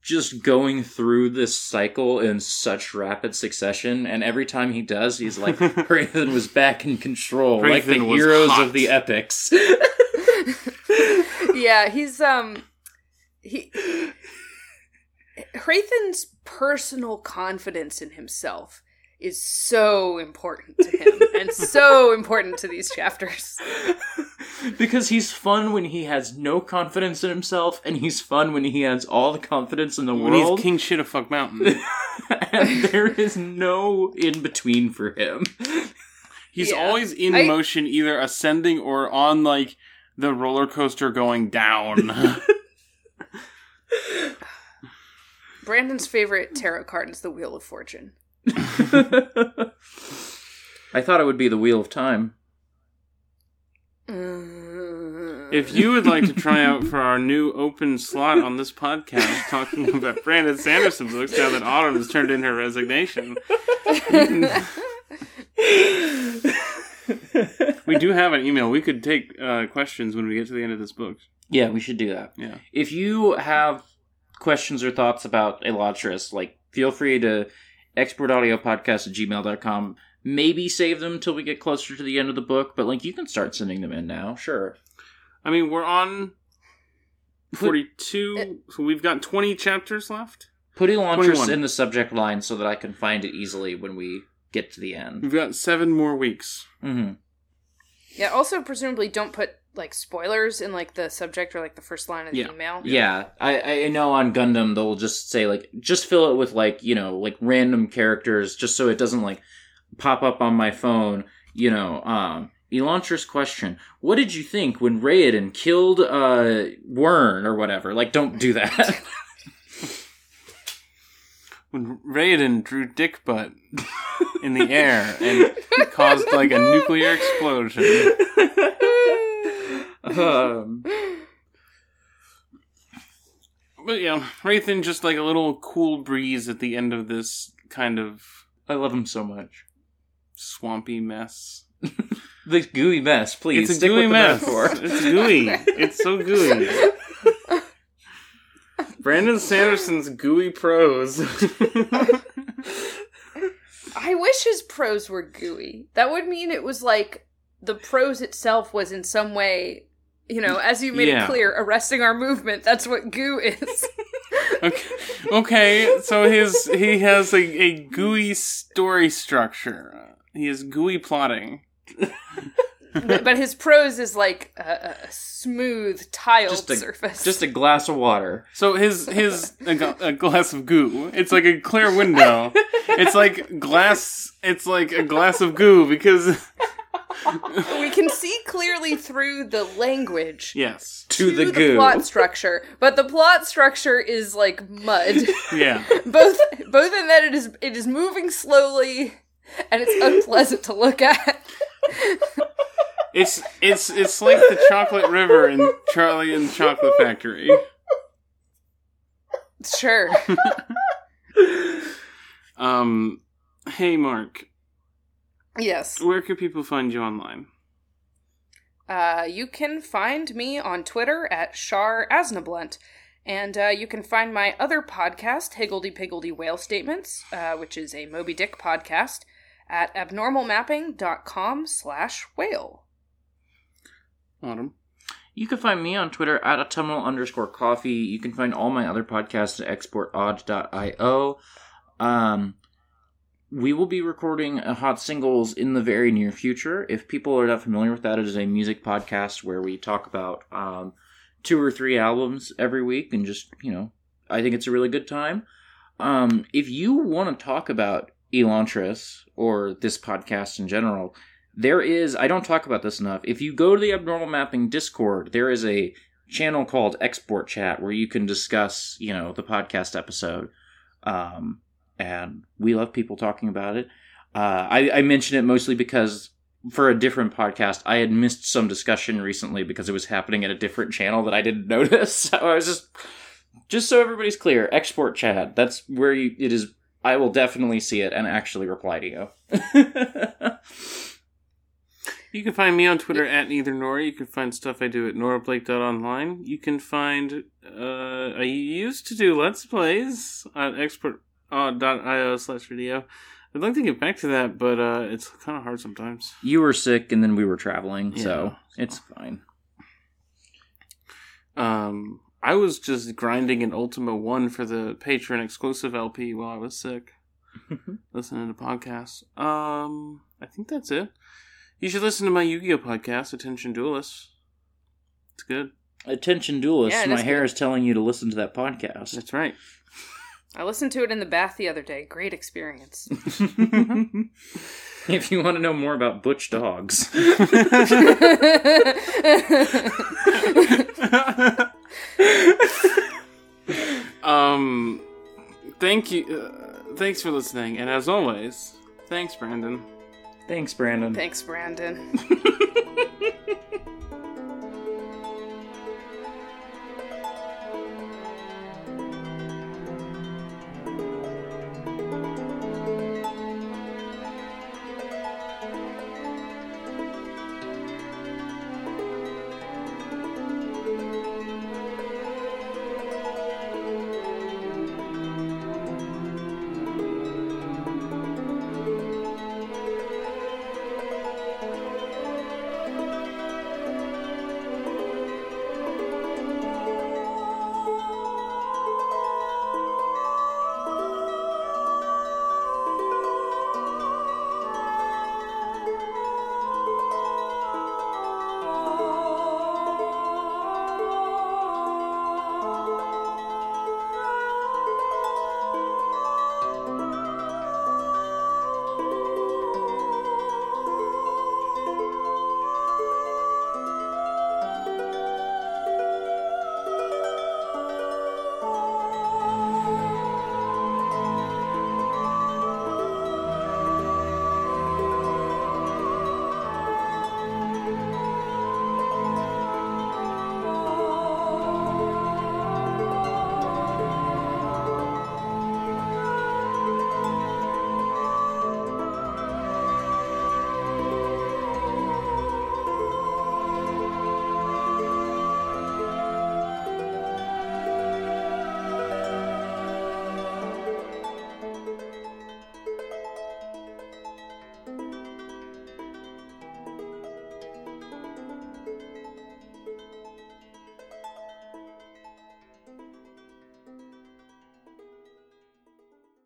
just going through this cycle in such rapid succession, and every time he does, he's like Hrathen was back in control, like the heroes hot. of the epics. yeah, he's um he Hrathen's personal confidence in himself is so important to him and so important to these chapters. because he's fun when he has no confidence in himself, and he's fun when he has all the confidence in the When world. he's king shit of fuck mountain. and there is no in between for him. He's Yeah. always in I- motion, either ascending or on like the roller coaster going down. Brandon's favorite tarot card is the Wheel of Fortune. I thought it would be the Wheel of Time. If you would like to try out for our new open slot on this podcast, talking about Brandon Sanderson books, now that Autumn has turned in her resignation, we do have an email. We could take uh, questions when we get to the end of this book. Yeah, we should do that. Yeah. If you have questions or thoughts about Elantris, like feel free to exportaudiopodcast at gmail.com. Maybe save them till we get closer to the end of the book, but like you can start sending them in now. Sure. I mean, we're on 42, so we've got 20 chapters left. Put Elantris 21. in the subject line so that I can find it easily when we get to the end. We've got seven more weeks. hmm Yeah, also presumably don't put like spoilers in like the subject or like the first line of the Yeah. email. Yeah, I, I know on Gundam they'll just say like just fill it with like you know like random characters just so it doesn't like pop up on my phone. You know, um, Elantris question: What did you think when Raoden killed uh Wyrn or whatever? Like, don't do that. When Raoden drew Dick Butt in the air and caused like a nuclear explosion. um, But yeah, Hrathen just like a little cool breeze at the end of this kind of I love him so much. swampy mess. The gooey mess, please. it's a stick gooey with mess. metaphor. It's gooey. It's so gooey. Brandon Sanderson's gooey prose. I wish his prose were gooey. That would mean it was like the prose itself was in some way, you know, as you made Yeah. it clear, arresting our movement. That's what goo is. okay. okay, so his he has a, a gooey story structure. He is gooey plotting. but but his prose is like a, a smooth tiled Just a- surface. Just a glass of water. So his his a, a glass of goo. It's like a clear window. It's like glass. It's like a glass of goo because we can see clearly through the language yes, To the goo. plot structure, but the plot structure is like mud. yeah. both both in that it is it is moving slowly and it's unpleasant to look at. It's it's it's like the chocolate river in Charlie and the Chocolate Factory. Sure. Um, hey Mark, Yes. where can people find you online? Uh, you can find me on Twitter at Shar Asnablunt. And uh, you can find my other podcast, Higgledy Piggledy Whale Statements, uh, which is a Moby Dick podcast, at abnormalmapping.com slash whale. Autumn. You can find me on Twitter at autumnal underscore coffee. You can find all my other podcasts at exportodd.io. Um, we will be recording a Hot Singles in the very near future. If people are not familiar with that, it is a music podcast where we talk about um, two or three albums every week, and just you know, I think it's a really good time. Um, if you want to talk about Elantris or this podcast in general, there is I don't talk about this enough. If you go to the Abnormal Mapping Discord, there is a channel called Export Chat where you can discuss, you know, the podcast episode. Um, and we love people talking about it. Uh, I, I mention it mostly because for a different podcast, I had missed some discussion recently because it was happening at a different channel that I didn't notice. So I was just, just so everybody's clear, export chat. That's where you, it is. I will definitely see it and actually reply to you. You can find me on Twitter at neither nor. You can find stuff I do at norablake.online. You can find uh, I used to do let's plays on expert.io slash video. I'd like to get back to that, but uh, it's kind of hard sometimes. you were sick and then we were traveling, Yeah. so it's fine. Um, I was just grinding in Ultima One for the Patreon exclusive LP while I was sick, listening to podcasts. Um, I think that's it. You should listen to my Yu-Gi-Oh podcast, Attention Duelists. It's good. Attention, duelists. Yeah, my is hair good. is telling you to listen to that podcast. That's right. I listened to it in the bath the other day. Great experience. if you want to know more about butch dogs, um, thank you. Uh, thanks for listening, and as always, thanks, Brandon. thanks, Brandon. Thanks, Brandon.